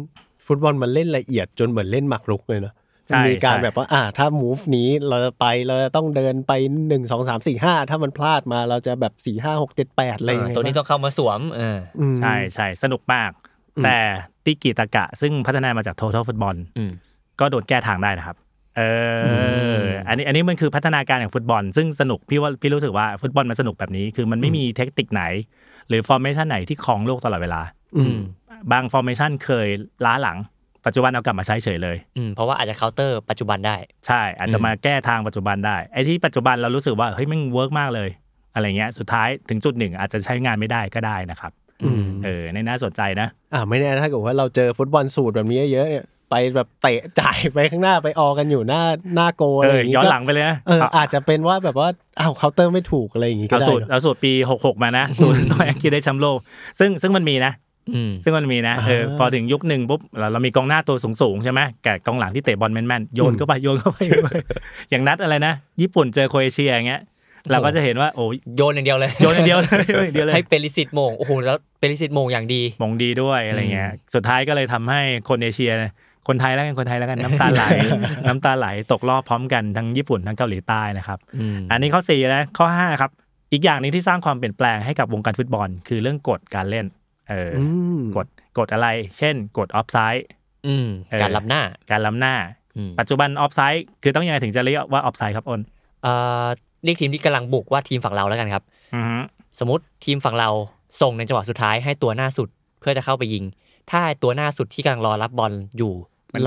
ฟุตบอลมันเล่นละเอียดจนเหมือนเล่นหมากรุกเลยเนอะใช่มันมีการใช่แบบว่าอ่าถ้า move นี้เราจะไปเราจะต้องเดินไปหนึ่งสองสามสี่ห้าถ้ามันพลาดมาเราจะแบบสี่ห้าหกเจ็ดแปดอะไรอย่างเงี้ยตัวนี้ต้องเข้ามาสวมเอออืมใช่ใช่สนุกมากอืมแต่ติกิตากะ ซึ่งพัฒนามาจาก Total Football อืมก็โดนแก้ทางได้นะครับเอออ อันนี้อันนี้มันคือพัฒนาการของฟุตบอล ซึ่งสนุกพี่ว่าพี่รู้สึกว่าฟุตบอลมันสนุกแบบนี้ คือมันไม่มีเทคนิคไหน หรือ formation ไหนที่ครองโลกตลอดเวลา อืม บาง formation เคยล้าหลัง ปัจจุบันเอากลับมาใช้เฉยเลยอืมเพราะว่าอาจจะเคาน์เตอร์ปัจจุบันได้ ใช่อาจจะมาแก้ทางปัจจุบันได้ไอ้ที่ปัจจุบันเรารู้สึกว่าเฮ้ยมัน work มากเลย อะไรเงี้ยสุดท้ายถึงจุดหนึ่งอาจจะใช้งานไม่ได้ก็ได้นะครับอืมเออในน่าสนใจนะอ่าไม่แน่ถ้าเกิดว่าเราเจอฟุตบอลสูตรแบบนี้เยอะๆเนี่ยไปแบบเตะจ่ายไปข้างหน้าไปออกันอยู่หน้าหน้าโกเออะไรอย่างงี้ย้อนก็หลังไปเลยนะเอออาจจะเป็นว่าแบบว่าอ้าวเคาน์เตอร์ไม่ถูกอะไรอย่างงี้ก็เอาได้สูตรเนอะเอาสูตรปี 66 มานะสูตรสมัยอังกฤษได้แชมป์โลกซึ่งซึ่งมันมีนะอืม ซึ่งมันมีนะเออพอถึงยุคหนึ่งปุ๊บเราเรามีกองหน้าตัวสูงๆใช่ไหมแกะกองหลังที่เตะบอลแม่นๆโยนเข้าไปโยนเข้าไปอย่างนัดอะไรนะญี่ปุ่นเจอโครเอเชียอย่างเงี้ยเราก็จะเห็นว่าโอ้ยโยนอย่างเดียวเลยโยนอย่างเดียวเลยโยนอย่างเดียวเลยให้เปริสิตโมงโอ้โหแล้วเปริสิตโมงอย่างดีมงดีด้วยอะไรเงี้ยสุดท้ายก็เลยทำให้คนเอเชีย คนไทยแล้วกันคนไทยแล้วกันน้ำตาไหล น้ำตาไหลตกรอบพร้อมกันทั้งญี่ปุ่นทั้งเกาหลีใต้นะครับอืมอันนี้ข้อสี่นะข้อห้าครับอีกอย่างหนึงที่สร้างความเปลี่ยนแปลงให้กับวงการฟุตบอล คือเรื่องกฎการเล่น เออออืมกฎกฎอะไร เช่นกฎออฟไซด์อืมเออการรับหน้าการล้ำหน้าอืมปัจจุบันออฟไซด์คือต้องยังไงถึงจะเรียกว่าออฟไซด์ครับอ้นเอ่อเรียกทีมที่กำลังบุกว่าทีมฝั่งเราแล้วกันครับอือฮึสมมติทีมฝั่งเราส่งในจังหวะสุดท้ายให้ตัวหน้าสุดเพื่อจะเข้าไปยิง ถ้าตัวหน้าสุดที่กำลังรอรับบอลอยู่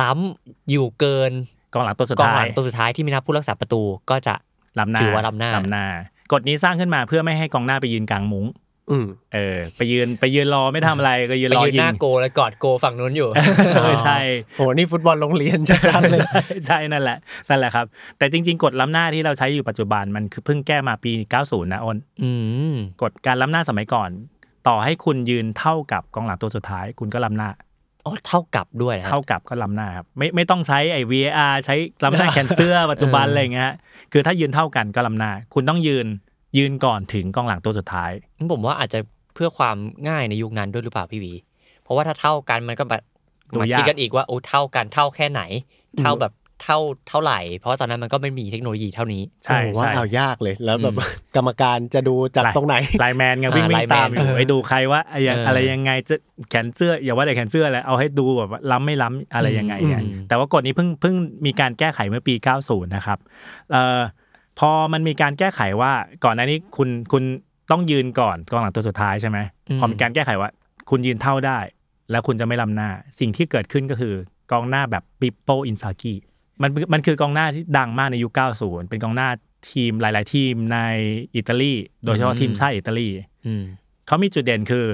ล้ำอยู่เกินกองหลังตัวสุดกองท้าหลัยงตัวสุดท้ายที่มีนักผู้รักษาประตูก็จะล้ำหน้าถือว่าล้ำหน้าล้ำหน้ากฎนี้สร้างขึ้นมาเพื่อไม่ให้กองหน้าไปยืนกลางมุ้ง อืมเออ ไปยืนไปยืนรอไม่ทำอะไรก็ยืนไปรอยืนยิหน้างโกแล้วกอดโกฝั่งนู้นอยู่เออใช่โหนี่ฟุตบอลโรงเรียนชัดๆเลยใช่ใช่นั่นแหละนั่นแหละครับ แต่จริง ๆ กฎล้ำหน้าที่เราใช้อยู่ปัจจุบันมันคือเพิ่งแก้มาปี 90 นะอ้นอืมกฎการล้ำหน้าสมัยก่อน ต่อให้คุณยืนเท่ากับกองหลังตัวสุดท้าย คุณก็ล้ำหน้าอ๋อเท่ากับด้วยนะครัเท่าบกับก็ล้ำหน้าครับไม่ไม่ต้องใช้ไอ้ VAR ใช้ล้ำหน้าแขนเสื้อปัจจุบันเออออะไรอย่างเงี้ยฮะคือถ้ายืนเท่ากันก็ล้ำหน้า คุณต้องยืน ยืนก่อนถึงกองหลังตัวสุดท้าย ผมว่าอาจจะเพื่อความง่ายในยุคนั้นด้วยหรือเปล่าพี่หวี เพราะว่าถ้าเท่ากันมันก็แบบดูมายากคิดกันอีกว่าโอ้เท่ากันเท่าแค่ไหน เท่าแบบเท่าเท่าไหร่ เพราะว่าตอนนั้นมันก็ไม่มีเทคโนโลยีเท่านี้ใช่โอ้ว่าใช่เอายากเลยแล้วแบบกรรมการจะดูจากตรงไหนไลน์แมนไงวิ่งอ่าวิ่งไลน์แมนตามอยู่เออไอ้ดูใครว่าไอ้ยังเออออะไรยังไงจะแขนเสื้ออย่าว่าแต่แขนเสื้อเลยเอาให้ดูแบบว่าล้ำไม่ล้ำอะไรยังไงเนี่ยอืมแต่ว่ากฎนี้เพิ่งเพิ่งมีการแก้ไขเมื่อปี 90 นะครับเอ่อ พอมันมีการแก้ไขว่าก่อนหน้านี้คุณคุณต้องยืนก่อนกองหลังตัวสุดท้ายใช่ไหมพอมีการแก้ไขว่า คุณยืนเท่าได้ แล้วคุณจะไม่ล้ำหน้า สิ่งที่เกิดขึ้นก็คือกองหน้าแบบปิปโปอินซากิมันมันคือกองหน้าที่ดังมากในยุค 90 เป็นกองหน้าทีมหลาย ๆ ทีมในอิตาลีโดยเฉพาะทีมชาติอิตาลีอืมเขามีจุดเด่นคือ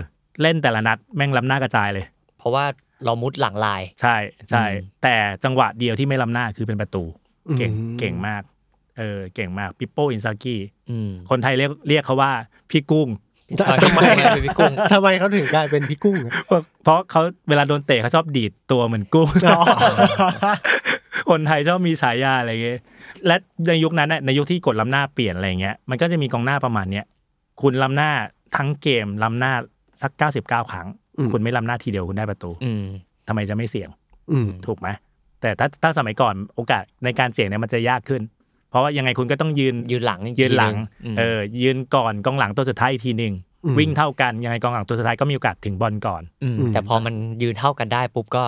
เล่นแต่ละนัดแม่งล้ำหน้ากระจายเลย เพราะว่าเรามุดหลังลาย ใช่ใช่อืมแต่จังหวะเดียวที่ไม่ล้ำหน้าคือเป็นประตู เก่งอืมเก่งมาก เออเก่งมากปิปโป้อินซากิอืมคนไทยเรียกเรียกเขาว่าพี่กุ้งจะทำไมพี่กุ้งทำไมเขาถึงกลายเป็นพี่กุ้งอะเพราะเพราะเขาเวลาโดนเตะเขาชอบดีดตัวเหมือนกุ้งอ๋อคนไทยชอบมีฉายาอะไรเงี้ยและในยุคนั้นน่ะในยุคที่กดล้ำหน้าเปลี่ยนอะไรเงี้ยมันก็จะมีกองหน้าประมาณเนี้ยคุณล้ำหน้าทั้งเกมล้ำหน้าสัก99ครั้งอืมคุณไม่ล้ำหน้าทีเดียวคุณได้ประตูอืมทำไมจะไม่เสี่ยงอืมถูกไหมแต่ถ้าถ้าสมัยก่อนโอกาสในการเสี่ยงเนี่ยมันจะยากขึ้น เพราะว่ายังไงคุณก็ต้องยืนยืนหลังอีกยืนหลังทีนึเออยืนก่อนกองหลังตัวสุดท้ายอีกทีหนึ่งอืมวิ่งเท่ากันยังไงกองหลังตัวสุดท้ายก็มีโอกาสถึงบอลก่อนอืมอืมแต่พอมันยืนเท่ากันได้ปุ๊บก็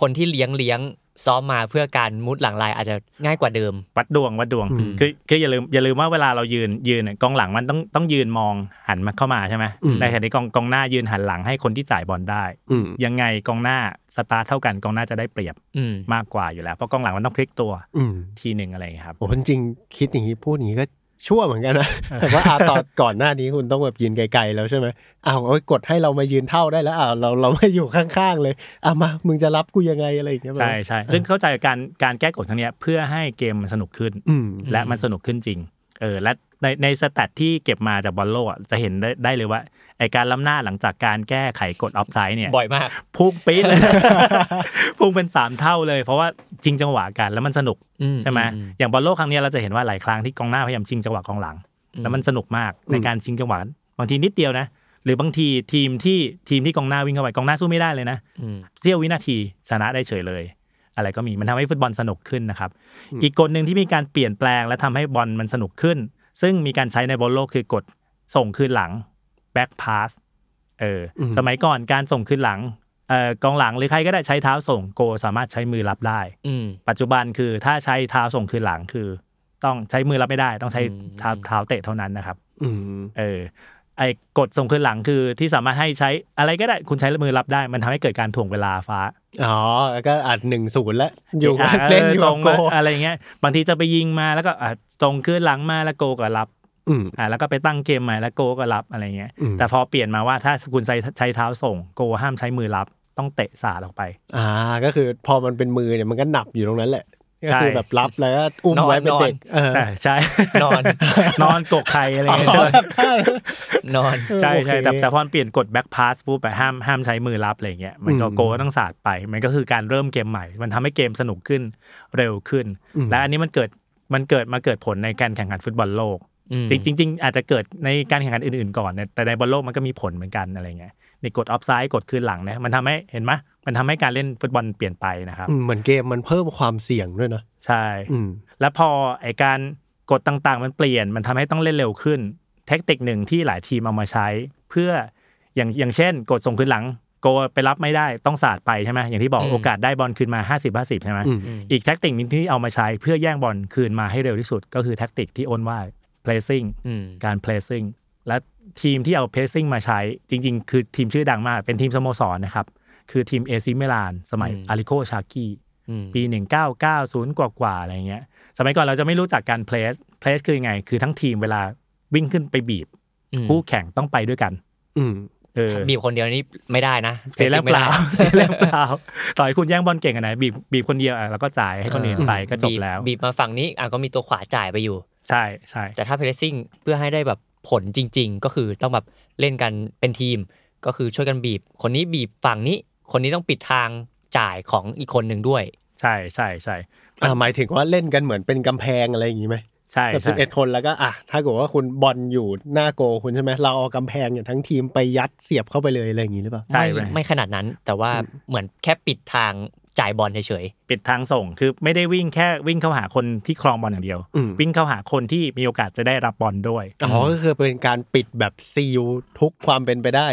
คนที่เลี้ยงเลี้ยง ซ้อมมาเพื่อการมุดหลังลายอาจจะง่ายกว่าเดิม วัดดวงวัดดวงอืมคือคืออย่าลืมอย่าลืมว่าเวลาเรายืนยืนเนี่ยกองหลังมันต้องต้องยืนมองหันมาเข้ามาใช่ไหมอืมในขณะที่กองกองหน้ายืนหันหลังให้คนที่จ่ายบอลได้อืมยังไงกองหน้าสตาร์ทเท่ากันกองหน้าจะได้เปรียบอืมมากกว่าอยู่แล้วเพราะกองหลังมันต้องพลิกตัวอืมทีหนึ่งอะไรอย่างเงี้ยครับโอ้จริงๆคิดอย่างนี้พูดอย่างนี้ก็ ชั่วเหมือนกันนะแต่ว่าอาตอนก่อนหน้านี้คุณต้องแบบยืนไกลๆแล้วใช่ไหมอ้าวโอ้ยกดให้เรามายืนเท่าได้แล้วอ้าวเราเราไม่อยู่ข้างๆเลยอะมามึงจะรับกูยังไงอะไรอย่างเงี้ยใช่ใช่ซึ่งเข้าใจการการแก้กฎครั้งเนี้ยเพื่อให้เกมมันสนุกขึ้นอืมและมันสนุกขึ้นจริงเออและในในสแตทที่เก็บมาจากบอลโลกอะจะเห็นได้ได้เลยว่า ไอการล้ำหน้าหลังจากการแก้ไขกฎออฟไซด์เนี่ยบ่อยมากพุ่งปี๊ดเลยพุ่งเป็นสามเท่าเลย เพราะว่าจริงจังหวะกันแล้วมันสนุกอืมใช่ไหมอืมอย่างบอลโลกครั้งเนี้ยเราจะเห็นว่าหลายครั้งที่กองหน้าพยายามชิงจังหวะกองหลัง แล้วมันสนุกมากในการชิงจังหวะบางทีนิดเดียวนะหรือบางทีทีมที่ทีมที่กองหน้าวิ่งเข้าไปกองหน้าสู้ไม่ได้เลยนะอืมเสี้ยววินาทีชนะได้เฉยเลย อะไรก็มีมันทำให้ฟุตบอลสนุกขึ้นนะครับ อีกกฎหนึ่งที่มีการเปลี่ยนแปลงและทำให้บอลมันสนุกขึ้น ซึ่งมีการใช้ในบอลโลกคือกฎส่งคืนหลัง back pass เอออมสมัยก่อนการส่งคืนหลังเอ่อกองหลังหรือใครก็ได้ใช้เท้าส่งโกสามารถใช้มือรับได้อืมปัจจุบันคือถ้าใช้เท้าส่งคืนหลังคือ ต้องใช้มือรับไม่ได้ ต้องใช้อืมเท้าเท้าเตะเท่านั้นนะครับอืมเออไอ้กฎส่งคืนหลังคือที่สามารถให้ใช้อะไรก็ได้คุณใช้มือรับได้ มันทำให้เกิดการถ่วงเวลาฟ้าอ๋อแล้วก็อัดหนึ่งศูนย์แล้วอยู่ะเล่นอยู่ส่กับงโกมาอะไรเงี้ยบางทีจะไปยิงมาแล้วก็อะส่งคืนหลังมาแล้วโกก็รับ อืมอ่าแล้วก็ไปตั้งเกมใหม่แล้วโกก็รับอะไรเงี้ยอืมแต่พอเปลี่ยนมาว่าถ้าคุณใช้ใช้เท้าส่งโกห้ามใช้มือรับต้องเตะสาดออกไป อ่า ก็คือพอมันเป็นมือเนี่ยมันก็หนับอยู่ตรงนั้นแหละก็ใช่คือแบบรับแล้วก็อุ้มนอนไว้เป็นเด็กนอนเอออ่าใช่ นอน นอนกกไข่อะไรเงี้ยใช่ไหมนอนใช่โอเคใช่แต่แต่พอเปลี่ยนกฎแบ็กพาสปุ๊บแบบห้ามห้ามใช้มือรับอะไรเงี้ยมันก็อืมโกก็ต้องสาดไป มันก็คือการเริ่มเกมใหม่ มันทำให้เกมสนุกขึ้นเร็วขึ้นอืมและอันนี้มันเกิดมันเกิดมาเกิดผลในการแข่งขันฟุตบอลโลกอืม จริงๆจริงๆอาจจะเกิดในการแข่งขันอื่นๆก่อนนะแต่ในบอลโลกมันก็มีผลเหมือนกันอะไรเงี้ยในกดออฟไซด์กดคืนหลังนะมันทำให้เห็นไหมมันทำให้การเล่นฟุตบอลเปลี่ยนไปนะครับอืมเหมือนเกมมันเพิ่มความเสี่ยงด้วยนะใช่อืมแล้วพอไอการกฎต่างๆ มันเปลี่ยนมันทำให้ต้องเล่นเร็วขึ้น เทคนิคหนึ่งที่หลายทีมเอามาใช้ เพื่ออย่างอย่างเช่น กดส่งคืนหลังโกลไปรับไม่ได้ต้องสาดไปใช่ไหมอย่างที่บอกอืมโอกาสได้บอลคืนมา 50 50ใช่ไหมอืมอีกแท็กติกหนึ่งที่เอามาใช้เพื่อแย่งบอลคืนมาให้เร็วที่สุด ก็คือแท็กติกที่เรียกว่า pressing อืมการ placing และทีมที่เอา pressing มาใช้จริง ๆ คือทีมชื่อดังมาก เป็นทีมสโมสรนะครับ คือทีมเอซีมิลาน สมัยอืมอาร์ริโก ซาคคีอืมปี 1990 กว่ากว่าๆอะไรเงี้ย สมัยก่อนเราจะไม่รู้จักการ press press คือยังไง คือทั้งทีมเวลาวิ่งขึ้นไปบีบอืมคู่แข่งต้องไปด้วยกันอืมเออ บีบคนเดียวนี่ไม่ได้นะ เสียแรงเปล่าไม่ได้เสียแรงเปล่าต่อให้คุณแย่งบอลเก่งขนาดไหนบีบบีบคนเดียวอะแล้วก็จ่ายให้คนอื่นไปก็จบแล้ว บีบมาฝั่งนี้อะก็มีตัวขวาจ่ายไปอยู่ ใช่ใช่แต่ถ้า pressing เพื่อให้ได้แบบผลจริง ๆ ก็คือต้องแบบเล่นกันเป็นทีม ก็คือช่วยกันบีบ คนนี้บีบฝั่งนี้ คนนี้ต้องปิดทางจ่ายของอีกคนหนึ่งด้วย ใช่ใช่ใช่อ่าหมายถึงว่าเล่นกันเหมือนเป็นกำแพงอะไรอย่างงี้ไหม ใช่แบบสิใช่บเอ็ดคนแล้วก็อะถ้าเกิดว่าคุณบอลอยู่หน้าโกคุณใช่ไหมเราเอากำแพงอย่างทั้งทีมไปยัดเสียบเข้าไปเลยอะไรอย่างงี้หรือเปล่าใช่ไม่ไหมไม่ขนาดนั้นแต่ว่าเหมือนแค่ปิดทางจ่ายบอลเฉยปิดทางส่งคือไม่ได้วิ่งแค่วิ่งเข้าหาคนที่ครองบอลอย่างเดียวอืมวิ่งเข้าหาคนที่มีโอกาสจะได้รับบอลด้วยอ๋อก็คือเป็นการปิดแบบซีลทุกความเป็นไปได้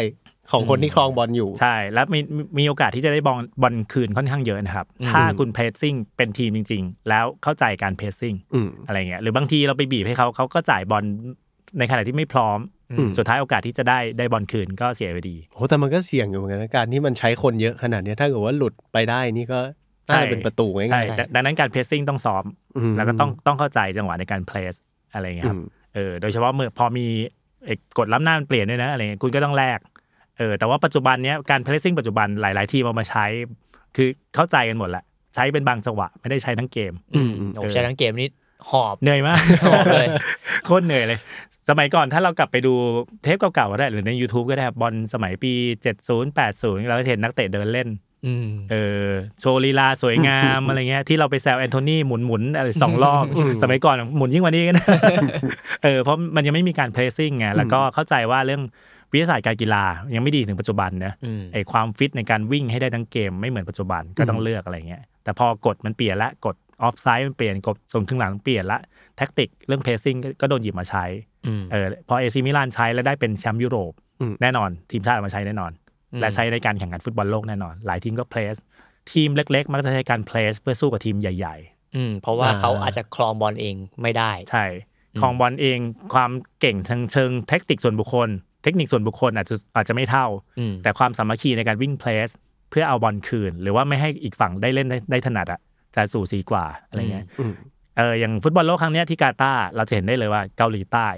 ของคนที่ครองบอลอยู่ ใช่ แล้วมีมีโอกาสที่จะได้บอลบอลคืนค่อนข้างเยอะนะครับ ถ้าคุณเพรสซิ่งเป็นทีมจริง ๆ แล้วเข้าใจการเพรสซิ่งอืมอะไรเงี้ยหรือบางทีเราไปบีบให้เขาเขาก็จ่ายบอลในขณะที่ไม่พร้อมอืมสุดท้ายโอกาสที่จะได้ได้บอลคืนก็เสียไปดีโหแต่มันก็เสี่ยงอยู่เหมือนกันนะการที่มันใช้คนเยอะขนาดเนี้ยถ้าเกิดว่าหลุดไปได้นี่ก็น่าจะเป็นประตูง่ายๆใช่ดังดังนั้นการเพรสซิ่งต้องซ้อมอืมแล้วก็ต้องต้องเข้าใจจังหวะในการเพรสอะไรเงี้ยครับอืมเออโดยเฉพาะเมื่อพอมีเอกกฎล้ำหน้ามันเปลี่ยนด้วยนะอะไรเงี้ยคุณก็ต้องแลก เออแต่ว่าปัจจุบันเนี้ยการเพรสซิ่งปัจจุบันหลาย ๆ ทีมเอามาใช้ คือเข้าใจกันหมดแหละใช้เป็นบางจังหวะ ไม่ได้ใช้ทั้งเกมๆอืมโอ้ใช้ทั้งเกมนี้หอบเหนื่อยมากหอบเลยโคตรเหนื่อยเลย สมัยก่อนถ้าเรากลับไปดูเทปเก่าๆก็ได้หรือใน YouTube ก็ได้ครับบอลสมัยปี 70 80 เราจะเห็นนักเตะเดินเล่นอืมเออโชว์ลีลาสวยงามอะไรเงี้ยที่เราไปแซวแอนโทนีหมุนหมุนๆอะไรสองรอบสมัยก่อนหมุนยิ่งกว่านี้กันเออเพราะมันยังไม่มีการเพรสซิ่งไงแล้วก็เข้าใจว่าเรื่อง วิทยาศาสตร์การกีฬายังไม่ดีถึงปัจจุบันนะอืมไอความฟิตในการวิ่งให้ได้ทั้งเกมไม่เหมือนปัจจุบันก็ต้องเลือกอะไรเงี้ยแต่พอกฎมันเปลี่ยนละกฎออฟไซด์มันเปลี่ยนกฎส่งครึ่งหลังเปลี่ยนละแท็กติกเรื่อง pressing ก็โดนหยิบมาใช้อืมเออพอเอซีมิลานใช้แล้วได้เป็นแชมป์ยุโรปอืมแน่นอนทีมชาติเอามาใช้แน่นอนอืมและใช้ในการแข่งขันฟุตบอลโลกแน่นอน หลายทีมก็ press ทีมเล็ก ๆ มักจะใช้การ press เพื่อสู้กับทีมใหญ่อืมเพราะว่าอ่าเขาอาจจะครองบอลเองไม่ได้ๆใช่ของบอลเองความเก่งทางเชิงเทคนิคส่วนบุคคล เทคนิคส่วนบุคคลอาจจะอาจจะไม่เท่าอืมแต่ความสามัคคีในการวิ่ง pressเพื่อเอาบอลคืน หรือว่าไม่ให้อีกฝั่งได้เล่นได้ได้ถนัดอะจะสู่สีกว่าอะไรเงี้ยอืมเอออย่างฟุตบอลโลกครั้งเนี้ยที่กาตาร์เราจะเห็นได้เลยว่าเกาหลีใต้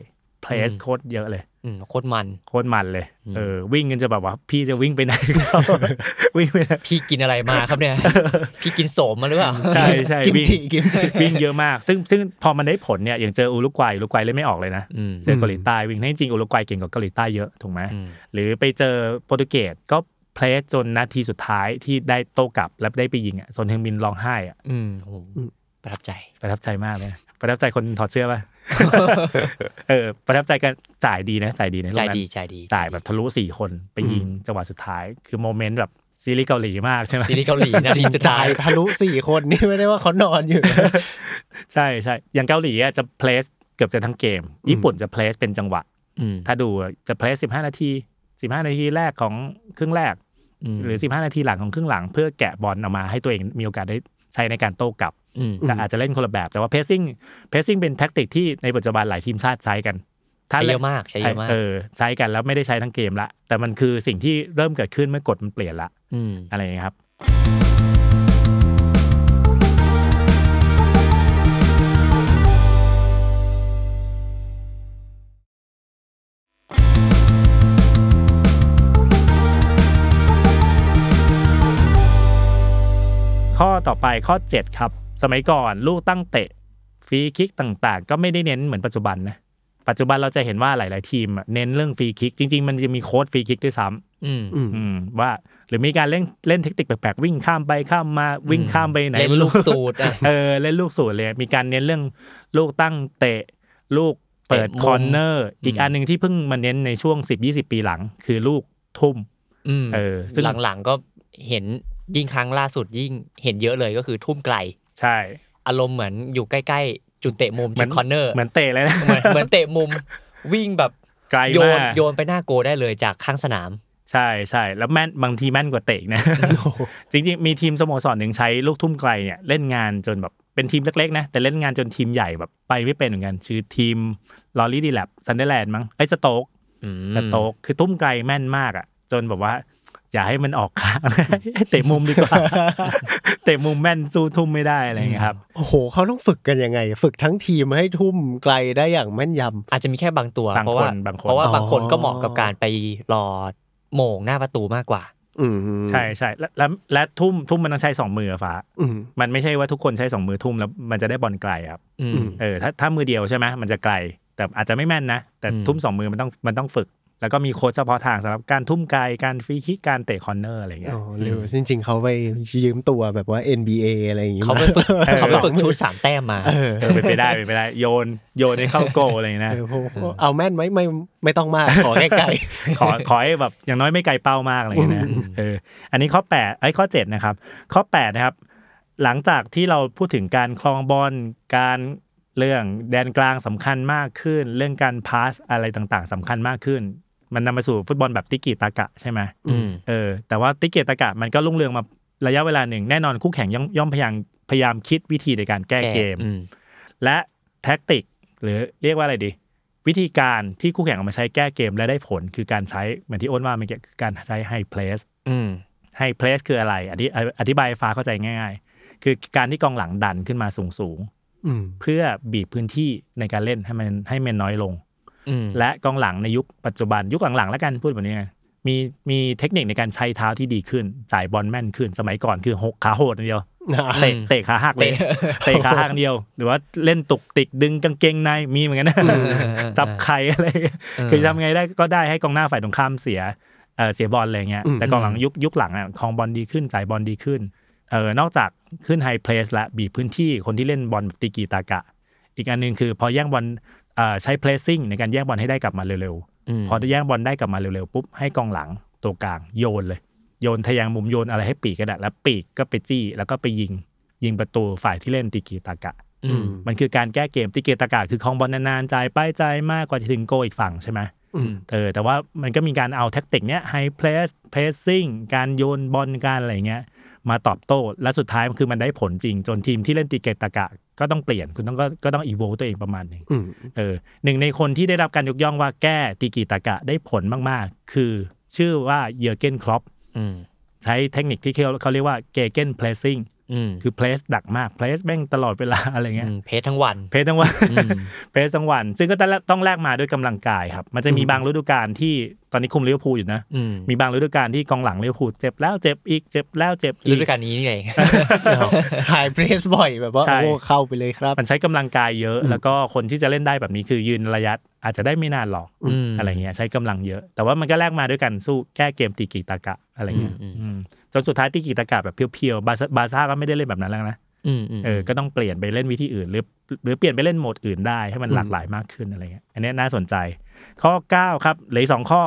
เพลสอืมโคตรเยอะเลยอืม โคตรมันโคตรมันเลยอืมเออวิ่งกันจะแบบว่า พี่จะวิ่งไปไหนวิ่งไปไหนพี่กินอะไรมาครับเนี่ย พี่กินโสมมาหรือเปล่าใช่ใช่กิมวิ่งจิกิมจิวิ่งเยอะมาก ซึ่งซึ่งพอมันได้ผลเนี่ยอย่างเจออุรุกวัยอุรุกวัยเล่นไม่ออกเลยนะอืมเจอเกาหลีใต้วิ่งให้จริงอุรุกวัยเก่งกว่าเกาหลีใต้เยอะถูกไหมอืมหรือไปเจอโปรตุเกสก็เพลสจนนาทีสุดท้ายที่ได้โต้กลับแล้วได้ไปยิงอะโซนเฮงมินร้องไห้อะอืมโอ้โหประทับใจประทับใจมากเลยประทับใจคนถอดเสื้อป่ะ เออประทับใจกันจ่ายดีนะจ่ายดีในใจลูกนั้นดีใจดีจ่ายแบบทะลุสี่คนไปยิงจังหวะสุดท้าย คือโมเมนต์แบบซีรีส์เกาหลีมากใช่ไหมซีรีส์เกาหลีนาทีสุดท้ายทะลุสี่คนนี่ไม่ได้ว่าเขานอนอยู่นะใช่ใช่อย่างเกาหลีอะจะเพลสเกือบจะทั้งเกม ญี่ปุ่นจะเพลสเป็นจังหวะอืมถ้าดูจะเพลสสิบห้านาทีสิบห้านาทีแรกของครึ่งแรกอืมหรือ15นาทีหลังของครึ่งหลัง เพื่อแกะบอลออกมาให้ตัวเองมีโอกาสได้ ใช้ในการโต้กลับอืมแต่อาจจะเล่นคนละแบบ แต่ว่าเพ c ซิ่งเพ c ซิ่งเป็นแท็กติกที่ในปัจจุบันหลายทีมชาติใช้กันใช้เยอะมากใช้เยอะมากเออใช้กันแล้วไม่ได้ใช้ทั้งเกมละแต่มันคือสิ่งที่เริ่มเกิดขึ้นเมื่อกฎมันเปลี่ยนละอืมอะไรอย่างเงี้ยครับ ข้อต่อไปข้อ 7 ครับ สมัยก่อนลูกตั้งเตะฟรีคิกต่างๆ ก็ไม่ได้เน้นเหมือนปัจจุบันนะปัจจุบันเราจะเห็นว่าหลาย ๆ ทีมอะเน้นเรื่องฟรีคิก จริง ๆ มันจะมีโค้ชฟรีคิกด้วยซ้ำอืมอืมอืมว่าหรือมีการเล่นเล่นเทคนิคแปลกๆวิ่งข้ามไปข้ามมาวิ่งข้ามไปไหนเล่นไม่ลูรู้ลูกสูตรอะเออเล่นลูกสูตรเลยมีการเน้นเรื่องลูกตั้งเตะลูกเปิดเตะมุม corner อีกอืมอันหนึ่งที่เพิ่งมาเน้นในช่วง 10-20 ปีหลัง คือลูกทุ่มอืมเออซึ่งหลังๆก็เห็น ยิ่งครั้งล่าสุดยิ่งเห็นเยอะเลยก็คือทุ่มไกล ใช่ อารมณ์เหมือนอยู่ใกล้ ๆ จุดเตะมุมเหมืจุอนดคอร์เนอร์เหมือนเตะเลยนะเหมือนเหมือนเตะมุมวิ่งแบบไกลโยมานกโยนไปหน้าโกได้เลยจากข้างสนาม ใช่ใช่แล้วแม่นบางทีแม่นกว่าเตะอีกนะจริงๆ มีทีมสโมสรหนึ่งใช้ลูกทุ่มไกลเนี่ยเล่นงานจนแบบเป็นทีมเล็กๆนะแต่เล่นงานจนทีมใหญ่แบบไปไม่เป็นเหมือนกันชื่อทีมรอรี่ดีแลปซันเดอร์แลนด์มั้งไอ้สโต๊กอืมสโต๊กคือตุ้มไกลแม่นมากอะจนแบบว่า อย่าให้มันออกข้างเตะมุมดีกว่า เตะมุมแม่นสู้ทุ่มไม่ได้อะไรอย่างเงี้ยครับโอ้โหเขาต้องฝึกกันยังไง ฝึกทั้งทีมให้ทุ่มไกลได้อย่างแม่นยอาจจะมีแค่บางตัวบางเพราะคนว่าบางคนเพราะว่าอ๋อบางคนก็เหมาะกับการไปรอโหม่งหน้าประตูมากกว่าำอืมใช่ใช่และและและทุ่มทุ่มมันต้องใช้สองมืออะฟ้าอืมมันไม่ใช่ว่าทุกคนใช้สองมือทุ่มแล้วมันจะได้บอลไกลครับอืมอืมเออถ้าถ้ามือเดียวใช่ไหมมันจะไกล แต่อาจจะไม่แม่นนะ แต่อืมทุ่มสองมือมันต้องมันต้องฝึก แล้วก็มีโค้ชเฉพาะทางสำหรับการทุ่มไกลการฟรีคิกการเตะคอร์เนอร์อะไรอย่างเงี้ยอ๋อหรือจริง ๆ เขาไปยืมตัวแบบว่า NBA อะไรอย่างงี้เขาไปฝึกเออเขาไปฝึกชุดสามแต้มมาเออเออเป็นไปได้เป็นไปได้ โยนโยนให้เข้าโกลอะไรอย่างเงี้ยนะเออผมเอาแม่นไหมไม่ไม่ต้องมาก ขอแค่ไกลขอขอให้แบบอย่างน้อยไม่ไกลเป้ามากอะไรอย่างเงี้ยนะเอออันนี้ข้อแปดไอ้ยข้อเจ็ดนะครับ ข้อแปดนะครับ หลังจากที่เราพูดถึงการคลองบอลการเรื่องแดนกลางสำคัญมากขึ้น เรื่องการพาสอะไรต่างๆสำคัญมากขึ้น มันนำมาสู่ฟุตบอลแบบติกิตากะใช่ไหมอืมเออแต่ว่าติกิตากะมันก็รุ่งเรืองมาระยะเวลาหนึ่งแน่นอนคู่แข่งย่อมย่อมพยายามพยายามคิดวิธีในการแก้เกมอืมและแท็กติกหรือเรียกว่าอะไรดี วิธีการที่คู่แข่งเอามาใช้แก้เกมและได้ผลคือการใช้เหมือนที่อ้นว่าเมื่อกี้คือการใช้ไฮเพลสอืมไฮเพลสคืออะไรอธิอธิบายให้ฟ้าเข้าใจง่าย ๆ คือการที่กองหลังดันขึ้นมาสูงอืมๆเพื่อบีบพื้นที่ในการเล่นให้มันให้มันน้อยลงอืม และกองหลังในยุคปัจจุบันยุคหลังๆแล้วกันพูดแบบนี้ไงมีมีเทคนิคในการใช้เท้าที่ดีขึ้นจ่ายบอลแม่นขึ้นสมัยก่อนคือหกขาโหดอย่างเดียวเตะเตะขาหักเลยเตะขาหักเดียว หรือว่าเล่นตุกติกดึงกางเกงในมีเหมือนกันนะจับไข่อะไรคือทำไงได้ก็ได้ให้กองหน้าฝ่ายตรงข้ามเสียเออเสียบอลอะไรเงี้ยอืมแต่กองหลังยุคยุคหลังอะครองบอลดีขึ้นจ่ายบอลดีขึ้นเออนอกจากขึ้น high press และบีบพื้นที่คนที่เล่นบอลแบบตีกีตากะ อีกอันหนึ่งคือพอแย่งบอลเอ่อ ใช้ pressing ในการแย่งบอลให้ได้กลับมาเร็วๆมพอได้แย่งบอลได้กลับมาเร็วๆปุ๊บให้กองหลังตัวกลางโยนเลย โยนทแยงมุมโยนอะไรให้ปีกก็ได้แล้วปีกก็ไปจี้ แล้วก็ไปยิงยิงประตูฝ่ายที่เล่นติกีตากะอืมมันคือการแก้เกมติกีตากะคือครองบอลนานๆจ่ายไปจ่ายมากกว่าจะถึงโกอีกฝั่งใช่ไหมอืมเออแต่ว่ามันก็มีการเอาแท็กติกเนี้ย high press pressing การโยนบอลการอะไรเงี้ย มาตอบโต้ และสุดท้ายมันคือมันได้ผลจริง จนทีมที่เล่นติเกตากะก็ต้องเปลี่ยนคุณต้องก็ก็ต้องอีโวตัวเองประมาณหนึ่งอืมเออหนึ่งในคนที่ได้รับการยกย่องว่าแก้ติกิตากะได้ผลมากๆ คือชื่อว่าเยอร์เกนคลอปอืมใช้เทคนิคที่เขาเขาเรียกว่า gegenpressing อืม คือ press หนักมาก press แม่งตลอดเวลาอะไรเงี้ยอืม press ทั้งวัน press ทั้งวันอืมpress ทั้งวัน ซึ่งก็ต้องต้องแลกมาด้วยกำลังกายครับ มันจะมีบางฤดูกาลที่ตอนนี้คุมลิเวอร์พูลอยู่นะอืมมีบางฤดูกาลที่กองหลังลิเวอร์พูลเจ็บแล้วเจ็บอีกเจ็บแล้วเจ็บอีกฤดูกาลนี้นี่ไง high press บ่อยแบบว่าใช่โอ้เข้าไปเลยครับ มันใช้กำลังกายเยอะ แล้วก็คนที่จะเล่นได้แบบนี้คือยืนระยะอาจจะได้ไม่นานหรอกอืมอะไรเงี้ยใช้กำลังเยอะ แต่ว่ามันก็แลกมาด้วยการสู้แก้เกมตีกีตากะอะไรเงี้ยอืมอืม จนสุดท้ายตีกีตากะแบบเพียวๆบาร์ซ่าบาร์ซ่าก็ไม่ได้เล่นแบบนั้นแล้วนะอืมอืมเออ ก็ต้องเปลี่ยนไปเล่นวิธีอื่น หรือ หรือเปลี่ยนไปเล่นโหมดอื่นได้ให้มันหลากหลายมากขึ้นอะไรเงี้ย อันเนี้ยน่าสนใจ ข้อ 9 ครับเหลืออกสองข้อ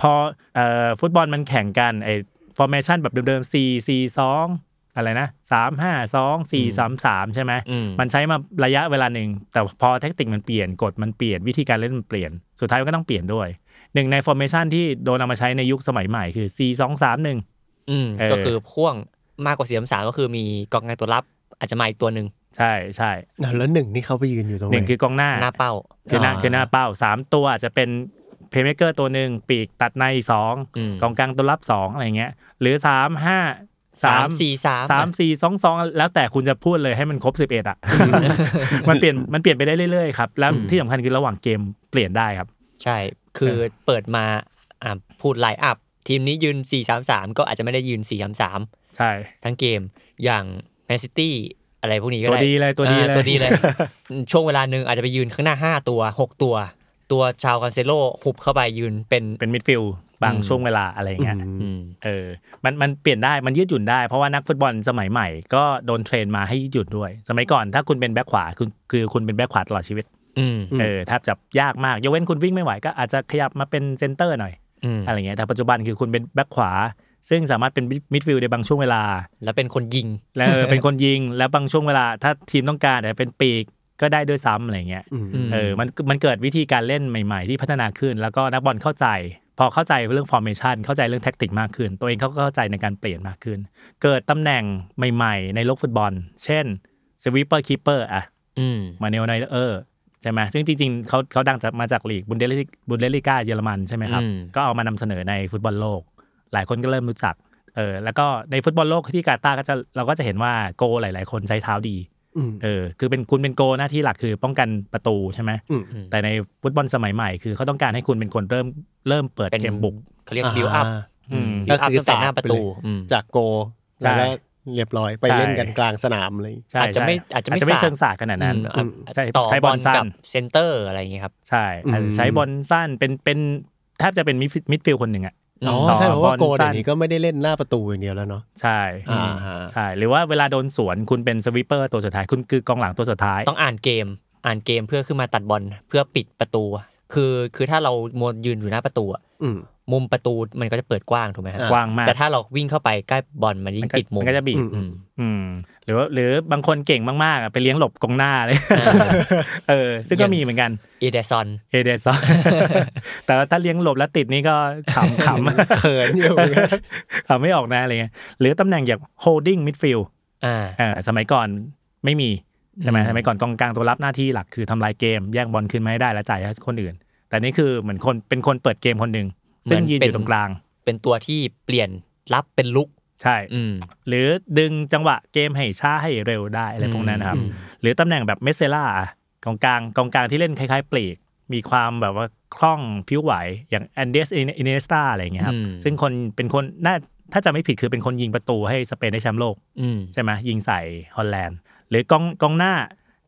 พอเอ่อฟุตบอลมันแข่งกันไอ้ formation แบบเดิมๆ4 4 2อะไรนะ3 5 2 4 3 3ใช่ไหมอืมมันใช้มาระยะเวลาหนึ่ง แต่พอแท็กติกมันเปลี่ยนกฎมันเปลี่ยนวิธีการเล่นมันเปลี่ยน สุดท้ายมันก็ต้องเปลี่ยนด้วยหนึ่งใน formation ที่โดนเอามาใช้ในยุคสมัยใหม่คือ4 2 3 1อืมเออก็คือพ่วงมากกว่าสี่สามก็คือมีกองกลางตัวรับอาจจะมาอีกตัวหนึ่งใช่ใช่แล้วหนึ่งนี่เขาไปยืนอยู่ตรงไหหนนึ่งคือกองหน้าหน้าเป้าคือหน้าอ่าคือหน้าเป้าสามตัวอาจจะเป็นเพย์เมเกอร์ตัวหนึ่งปีกตัดในสองอืมกองกลางตัวรับสองอะไรเงี้ย หรือสามห้าสามสี่สามสามสี่สองสองแล้วแต่คุณจะพูดเลยให้มันครบสิบเอ็ดอะมันเปลี่ยนมันเปลี่ยนไปได้เรื่อยๆครับแล้วที่สำคัญคือระหว่างเกมเปลี่ยนได้ครับ ใช่คือเปิดมาอ่าพูด line up ทีมนี้ยืน 4-3-3 ก็อาจจะไม่ได้ยืน 4-3-3 ใช่ ทั้งเกมอย่างแมนซิตี้อะไรพวกนี้ก็ตัวได้ดีเลยตัวดีอ่าเลยตัวดีเลย ช่วงเวลาหนึ่งอาจจะไปยืนข้างหน้า 5 ตัว 6 ตัว ตัวชูเอา คันเซโลหุบเข้าไปยืนเป็นเป็น midfield บางอืมช่วงเวลาอะไรเงี้ยอืมเออมันมันเปลี่ยนได้มันยืดหยุ่นได้ เพราะว่านักฟุตบอลสมัยใหม่ก็โดน train มาให้ยืดหยุ่นด้วย สมัยก่อนถ้าคุณเป็นแบ็คขวาคุณคือคุณเป็นแบ็คขวาตลอดชีวิตอืมเออแทบจะยากมากยกเว้นคุณวิ่งไม่ไหวก็อาจจะขยับมาเป็นเซนเตอร์หน่อย อืมอะไรเงี้ยแต่ปัจจุบันคือคุณเป็นแบ็คขวา ซึ่งสามารถเป็น midfield ในบางช่วงเวลา แล้วเป็นคนยิง แล้วเออเป็นคนยิงแล้วบางช่วงเวลา ถ้าทีมต้องการแต่เป็นปีกก็ได้ด้วยซ้ำอะไรเงี้ยอืมอืมเออมันมันเกิดวิธีการเล่นใหม่ ๆ ที่พัฒนาขึ้น แล้วก็นักบอลเข้าใจ พอเข้าใจเรื่อง formation เข้าใจเรื่องแท็กติกมากขึ้น ตัวเองเขาก็เข้าใจในการเปลี่ยนมากขึ้น เกิดตำแหน่งใหม่ ๆ ในโลกฟุตบอล เช่น sweeper keeper อะอืมมานูเอล นอยเออร์ ใช่ไหมซึ่งจริงๆเขาเขาดังจากมาจากลีกบุนเดสลิบุนเดสลิก้าเยอรมันใช่ไหมครับอืมก็เอามานำเสนอในฟุตบอลโลก หลายคนก็เริ่มรู้จักเออแล้วก็ในฟุตบอลโลกที่กาตาร์ก็จะเราก็จะเห็นว่าโกหลาย ๆ คนใช้เท้าดีอืมเออคือเป็นคุณเป็นโกหน้าที่หลักคือป้องกันประตูใช่ไหมอืมแต่ในฟุตบอลสมัยใหม่คือเขาต้องการให้คุณเป็นคนเริ่มเริ่มเปิดเป็นเกมบุกเขาเรียกบิวอัพอืมบิวอัพตั้งแต่หน้าประตูก็คือสาดไปเลยอืมจากโกใช่แล้วก็ เรียบร้อยไปใช่เล่นกันกลางสนามเลยใช่อาจจะไม่ใช่อาจจะไม่ไม่สาดเชิงสาดขนาดนั้นอืมใช่ต่อใช้บบออลลสั้กับนเซนเตอร์อะไรอย่างเงี้ยครับใช่อาจจะใช้บอลสั้นเป็นเป็นแทบจะเป็นมิดมิดฟิลด์คนหนึ่งอะอ๋อต่อใช่เพราะว่าโกบอลสั้เดี๋ยนวนี้ก็ไม่ได้เล่นหน้าประตูอย่างเดียวแล้วเนาะใช่อ่าฮะใช่หรือว่าเวลาโดนสวนคุณเป็นสวิปเปอร์ตัวสุดท้ายคุณคือกองหลังตัวสุดท้าย ต้องอ่านเกมอ่านเกมเพื่อขึ้นมาตัดบอลเพื่อปิดประตู คือคือถ้าเรามัวยืนอยู่หน้าประตูอะอื มมุมประตูมันก็จะเปิดกว้างถูกไหมครับอ่กว้างมากแต่ถ้าเราวิ่งเข้าไปใกล้บอลมันยิ่มังนก็ปิดมุมมันก็จะบีบอืมอืมอืมหรือว่าหรือบางคนเก่งมากๆอะไปเลี้ยงหลบกองหน้าเลยอ่าเออ ซึ่งก็มีเหมือนกันเอเดซอนเอเดซอนแต่ว่าถ้าเลี้ยงหลบแล้วติดนี่ก็ขำขำเขินอยู่ขำไม่ออกนะอะไรเงี้ยหรือตำแหน่งอย่าง holding midfield อ่าเออสมัยก่อนไม่มีใช่ไหมอืมสมัยก่อนกองกลางตัวรับหน้าที่หลักคือทำลายเกมแย่งบอลคืนมาให้ได้แล้วจ่ายให้คนอื่น แต่นี่คือเหมือนคนเป็นคนเปิดเกมคนหนึ่ง ซึ่งยืนอยู่ตรงกลาง เป็นตัวที่เปลี่ยนรับเป็นรุกใช่อืมหรือดึงจังหวะเกมให้ช้าให้เร็วได้อะไรพวกนั้นนะครับอืมหรือตำแหน่งแบบ mezzala กองกลางกองกลางที่เล่นคล้ายๆปีก มีความแบบว่าคล่องพลิ้วไหวอย่างอันเดรสอิเนียสตาอะไรอย่างเงี้ยครับอืมซึ่งคนเป็นคนน่าถ้าจะไม่ผิดคือเป็นคนยิงประตูให้สเปนได้แชมป์โลกอืมใช่ไหมยิงใส่ฮอลแลนด์ หรือกองกองหน้า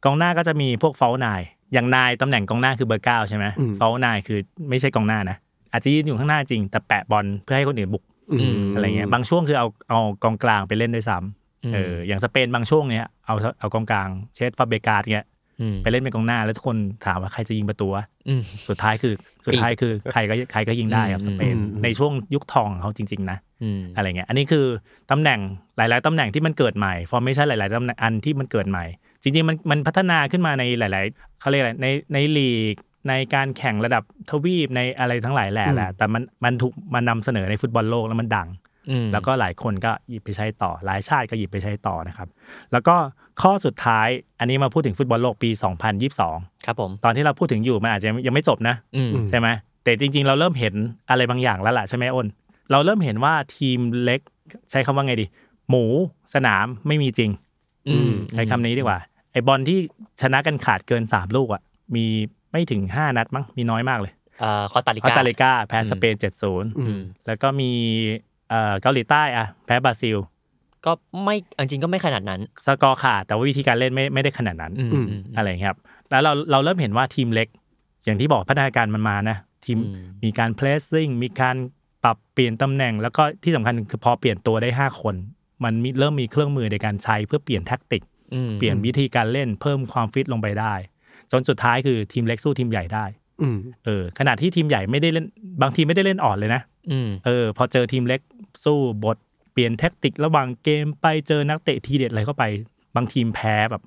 กองหน้าก็จะมีพวกเฟลนายอย่างนายตำแหน่งกองหน้าคือเบอร์เก้าใช่ไหมอืมเฟลนายคือไม่ใช่กองหน้านะ อาจจะยืนอยู่ข้างหน้าจริง แต่แปะบอลเพื่อให้คนอื่นบุกอืมอะไรเงี้ยบางช่วงคือเอาเอากองกลางไปเล่นด้วยซ้ำอืมเอออย่างสเปนบางช่วงเนี้ยเอาเอากองกลางเชสฟาเบกาดเงี้ยอืมไปเล่นเป็นกองหน้าแล้วทุกคนถามว่าใครจะยิงประตูวะอืมสุดท้ายคือสุดท้ายคือใครก็ใครก็ยิงได้ครับอืมสเปนอืมในช่วงยุคทองของเขาจริง ๆ นะอืมอะไรเงี้ยอันนี้คือตำแหน่งหลาย ๆตำแหน่งที่มันเกิดใหม่ formation หลาย ๆตำแหน่งอันที่มันเกิดใหม่ จริงๆมันมันพัฒนาขึ้นมาในหลาย ๆเขาเรียกอะไรในในลีก ในการแข่งระดับทวีปในอะไรทั้งหลายแหละแหละ แต่มันมันถูกมันนำเสนอในฟุตบอลโลกแล้วมันดังอืมแล้วก็หลายคนก็หยิบไปใช้ต่อ หลายชาติก็หยิบไปใช้ต่อนะครับ แล้วก็ข้อสุดท้ายอันนี้มาพูดถึงฟุตบอลโลกปี 2022 ครับผม ตอนที่เราพูดถึงอยู่มันอาจจะยังไม่จบนะอืมใช่ไหมแต่จริง ๆ เราเริ่มเห็นอะไรบางอย่างแล้วล่ะใช่ไหมอ้น เราเริ่มเห็นว่าทีมเล็กใช้คำว่าไงดี หมูสนามไม่มีจริง อืมใช้คำนี้ดีกว่าไอบอลที่ชนะกันขาดเกินสามลูกอะมี ไม่ถึงห้านัดมั้งมีน้อยมากเลยเอ่อคอตาลิคอสกาตาริกาแพ้อืมสเปนเจ็ดศูนย์อืมแล้วก็มีเอ่อเกาหลีใต้อะแพ้บราซิล ก็ไม่จริงๆก็ไม่ขนาดนั้น สกอร์ขาดแต่ว่าวิธีการเล่นไม่ไม่ได้ขนาดนั้นอืมอืมอืมอะไรอย่างเงี้ยครับ แล้วเราเราเริ่มเห็นว่าทีมเล็ก อย่างที่บอกพัฒนาการมันมานะทีมอืมมีการ pressing มีการปรับเปลี่ยนตำแหน่ง แล้วก็ที่สำคัญคือพอเปลี่ยนตัวได้ 5 คน มันมีเริ่มมีเครื่องมือในการใช้เพื่อเปลี่ยนแท็กติกอืมเปลี่ยนวิธีการเล่นเพิ่มความฟิตลงไปได้ จนสุดท้ายคือทีมเล็กสู้ทีมใหญ่ได้อืมเออขณะที่ทีมใหญ่ไม่ได้เล่นบางทีมไม่ได้เล่นอ่อนเลยนะอืมเออ พอเจอทีมเล็กสู้บทเปลี่ยนแท็กติกระหว่างเกมไปเจอนักเตะทีเด็ดอะไรเข้าไป บางทีมแพ้แบบ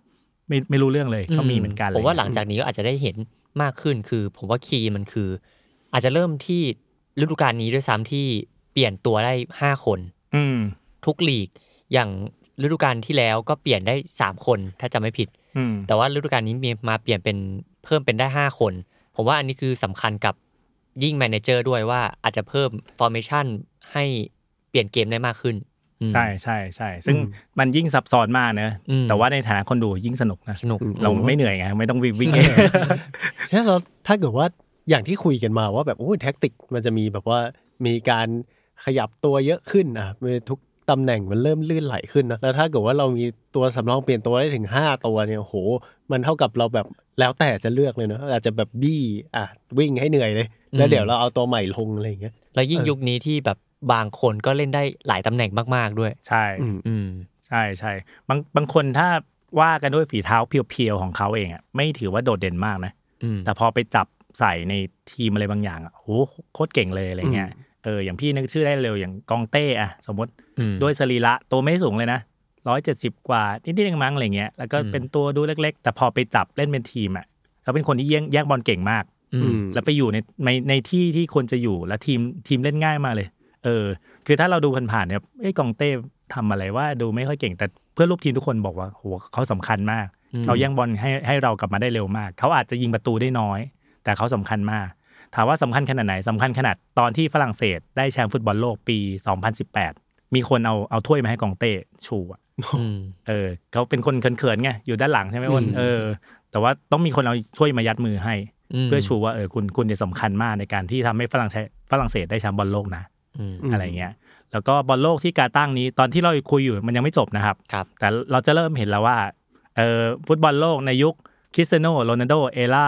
ไม่ไม่รู้เรื่องเลยก็มีเหมือนกันผมว่าอะไรหลังจากนี้ก็อาจจะได้เห็นมากขึ้นคือ ผมว่า key มันคือ อาจจะเริ่มที่ฤดูกาลนี้ด้วยซ้ำที่เปลี่ยนตัวได้ห้าคน อืมทุกลีกอย่างฤดูกาลที่แล้วก็เปลี่ยนได้สามคนถ้าจำไม่ผิดอืม แต่ว่าฤดูกาลนี้มีมาเปลี่ยนเป็นเพิ่มเป็นได้ห้าคน ผมว่าอันนี้คือสำคัญกับยิ่ง manager ด้วยว่าอาจจะเพิ่ม formation ให้เปลี่ยนเกมได้มากขึ้นอืมใช่ใช่ใช่ซึ่งอืมมันยิ่งซับซ้อนมากเนอะอืมแต่ว่าในฐานะคนดูยิ่งสนุกนะสนุกเราไม่เหนื่อยไงไม่ต้องวิ่งวิ่งเองถ้าเราถ้าเกิดว่าอย่างที่คุยกันมาว่าแบบโอ้ยแท็กติกมันจะมีแบบว่ามีการขยับตัวเยอะขึ้นอะมีทุก ตำแหน่งมันเริ่มลื่นไหลขึ้นนะแล้วถ้าเกิดว่าเรามีตัวสำรองเปลี่ยนตัวได้ถึงห้าตัวเนี่ยโห มันเท่ากับเราแบบแล้วแต่จะเลือกเลยเนอะอาจจะแบบบี้อะวิ่งให้เหนื่อยเลย แล้วเดี๋ยวเราเอาตัวใหม่ลงอะไรอย่างเงี้ยแล้วยิ่งเออยุคนี้ที่แบบบางคนก็เล่นได้หลายตำแหน่งมากๆด้วย ใช่อืมอืมใช่ใช่บางบางคนถ้าว่ากันด้วยฝีเท้าเพียวๆของเขาเองอะไม่ถือว่าโดดเด่นมากนะอืมแต่พอไปจับใส่ในทีมอะไรบางอย่างอะโหโคตรเก่งเลยอะไรเงี้ย เอออย่างพี่นึกชื่อได้เร็วอย่างกองเต้อะสมมติอืมด้วยสรีระตัวไม่สูงเลยนะร้อยเจ็ดสิบกว่านิดๆเองมั้งอะไรเงี้ยแล้วก็อืมเป็นตัวดูเล็ก ๆ แต่พอไปจับเล่นเป็นทีมอะเขาเป็นคนที่แย่งแย่งบอลเก่งมากอือืมมแล้วไปอยู่ในในในที่ที่ควรจะอยู่แล้วทีมทีมเล่นง่ายมากเลย เออ คือถ้าเราดูผ่านๆเนี่ยไอ้ยกองเต้ทำอะไรว่าดูไม่ค่อยเก่ง แต่เพื่อนร่วมทีมทุกคนบอกว่าโหเขาสำคัญมากอืมเขาแย่งบอลให้ให้เรากลับมาได้เร็วมาก เขาอาจจะยิงประตูได้น้อย แต่เขาสำคัญมาก ถามว่าสำคัญขนาดไหนสำคัญขนาดตอนที่ฝรั่งเศส ได้แชมป์ฟุตบอลโลกปี 2018 มีคนเอาเอาถ้วยมาให้กองเต้ชูอะอืมเออเขาเป็นคนเขินๆไงอยู่ด้านหลังใช่ไหมอ้นอืมเออ แต่ว่าต้องมีคนเอาถ้วยมายัดมือให้มเพื่อชูว่าเออคุณคุณจะสำคัญมากในการที่ทำให้ฝรั่งเศสฝรั่งเศสได้แชมป์บอลโลกนะอืมอืมอะไรเงี้ย แล้วก็บอลโลกที่กาตาร์ครั้งนี้ตอนที่เราคุยอยู่มันยังไม่จบนะครับครับแต่เราจะเริ่มเห็นแล้วว่าเออฟุตบอลโลกในยุคคริสเตียโนโรนัลโด era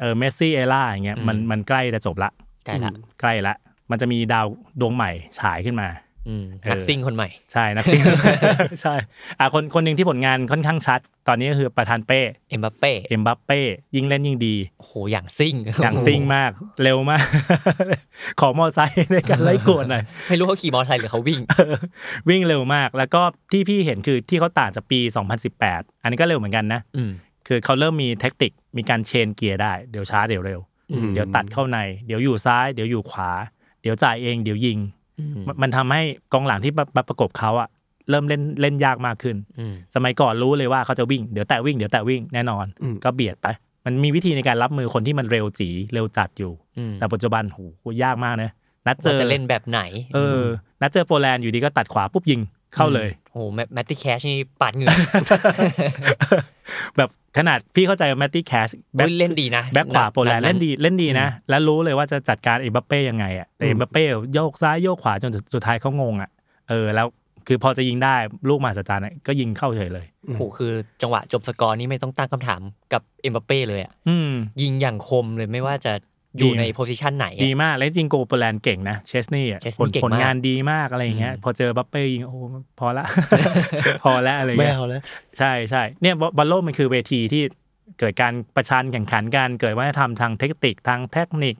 เออเมสซี่ era อย่างเงี้ยอืมมันมันใกล้จะจบละใกล้ละใกล้ละ มันจะมีดาวดวงใหม่ฉายขึ้นมาอืมเออนักซิ่งคนใหม่ ใช่นักซิ่งใช่อะคนคนหนึ่งที่ผลงานค่อนข้างชัด ตอนนี้ก็คือประธานเป้เอ็มบัปเป้เอ็มบัปเป้ยิ่งเล่นยิ่งดีโอ้โหอย่างซิ่งอย่างซิ่งมาก เร็วมาก ขอมอไซค์ในการไล่กวดหน่อยไม่รู้เขาขี่มอเตอร์ไซค์หรือเขาวิ่ง วิ่งเร็วมากแล้วก็ที่พี่เห็นคือที่เขาต่างจากปี 2018 อันนี้ก็เร็วเหมือนกันนะอืม คือเขาเริ่มมีแท็กติกมีการ change เกียร์ได้เดี๋ยวช้าเดี๋ยวเร็วอืมเดี๋ยวตัดเข้าใน เดี๋ยวอยู่ซ้าย เดี๋ยวอยู่ขวา เดี๋ยวจ่ายเองเดี๋ยวยิงอืมมันมันทำให้กองหลังที่มาประกบเขาอะเริ่มเล่นเล่นยากมากขึ้นอืมสมัยก่อนรู้เลยว่าเขาจะวิ่งเดี๋ยวแต่วิ่งเดี๋ยวแต่วิ่งแน่นอนอืมก็เบียดไป มันมีวิธีในการรับมือคนที่มันเร็วจี๊เร็วจัดอยู่อืมแต่ปัจจุบันโหยากมากนะนัดเจว่าอจะเล่นแบบไหน เออ นัดเจอโปแลนด์อยู่ดีก็ตัดขวาปุ๊บยิงเข้าเลยโอ้โหแมแมตติแคชนี่ปาดเหงื่อแบบ ขนาดพี่เข้าใจว่าแมตตี้แคชโอ้ยเล่นดีนะแบ็คขวาโปแลนด์นัเล่นดีเล่นดีนะ แล้วรู้เลยว่าจะจัดการเอ็มบัปเป้ยังไงอะแต่อืมเอ็มบัปเป้โยกซ้ายโยกขวาจนสุดท้ายเขางงอะเออแล้วคือพอจะยิงได้ลูกมหัศจรรย์อะก็ยิงเข้าเฉยเลยโอ้โหคือจังหวะจบสกอร์นี่ไม่ต้องตั้งคำถามกับเอ็มบัปเป้เลยอะอืมยิงอย่างคมเลยไม่ว่าจะ อยู่ดีใน position ไหนอะดีมากแล้วจริงโกลโปแลนด์เก่งนะเชสนี่อะ Chesney ผลเก่งผลมากงานดีมากอะไรอย่างเงี้ยอืมพอเจอบัปเป้ยิงโอ้พอละ พอแล้วอะไรไม่เงี้ยเอาแล้วใช่ใช่เนี่ยบอลโลกมันคือเวทีที่เกิดการประชันแข่งขันกันเกิดวัฒนธรรมทางเทคนิคทางเทคนิค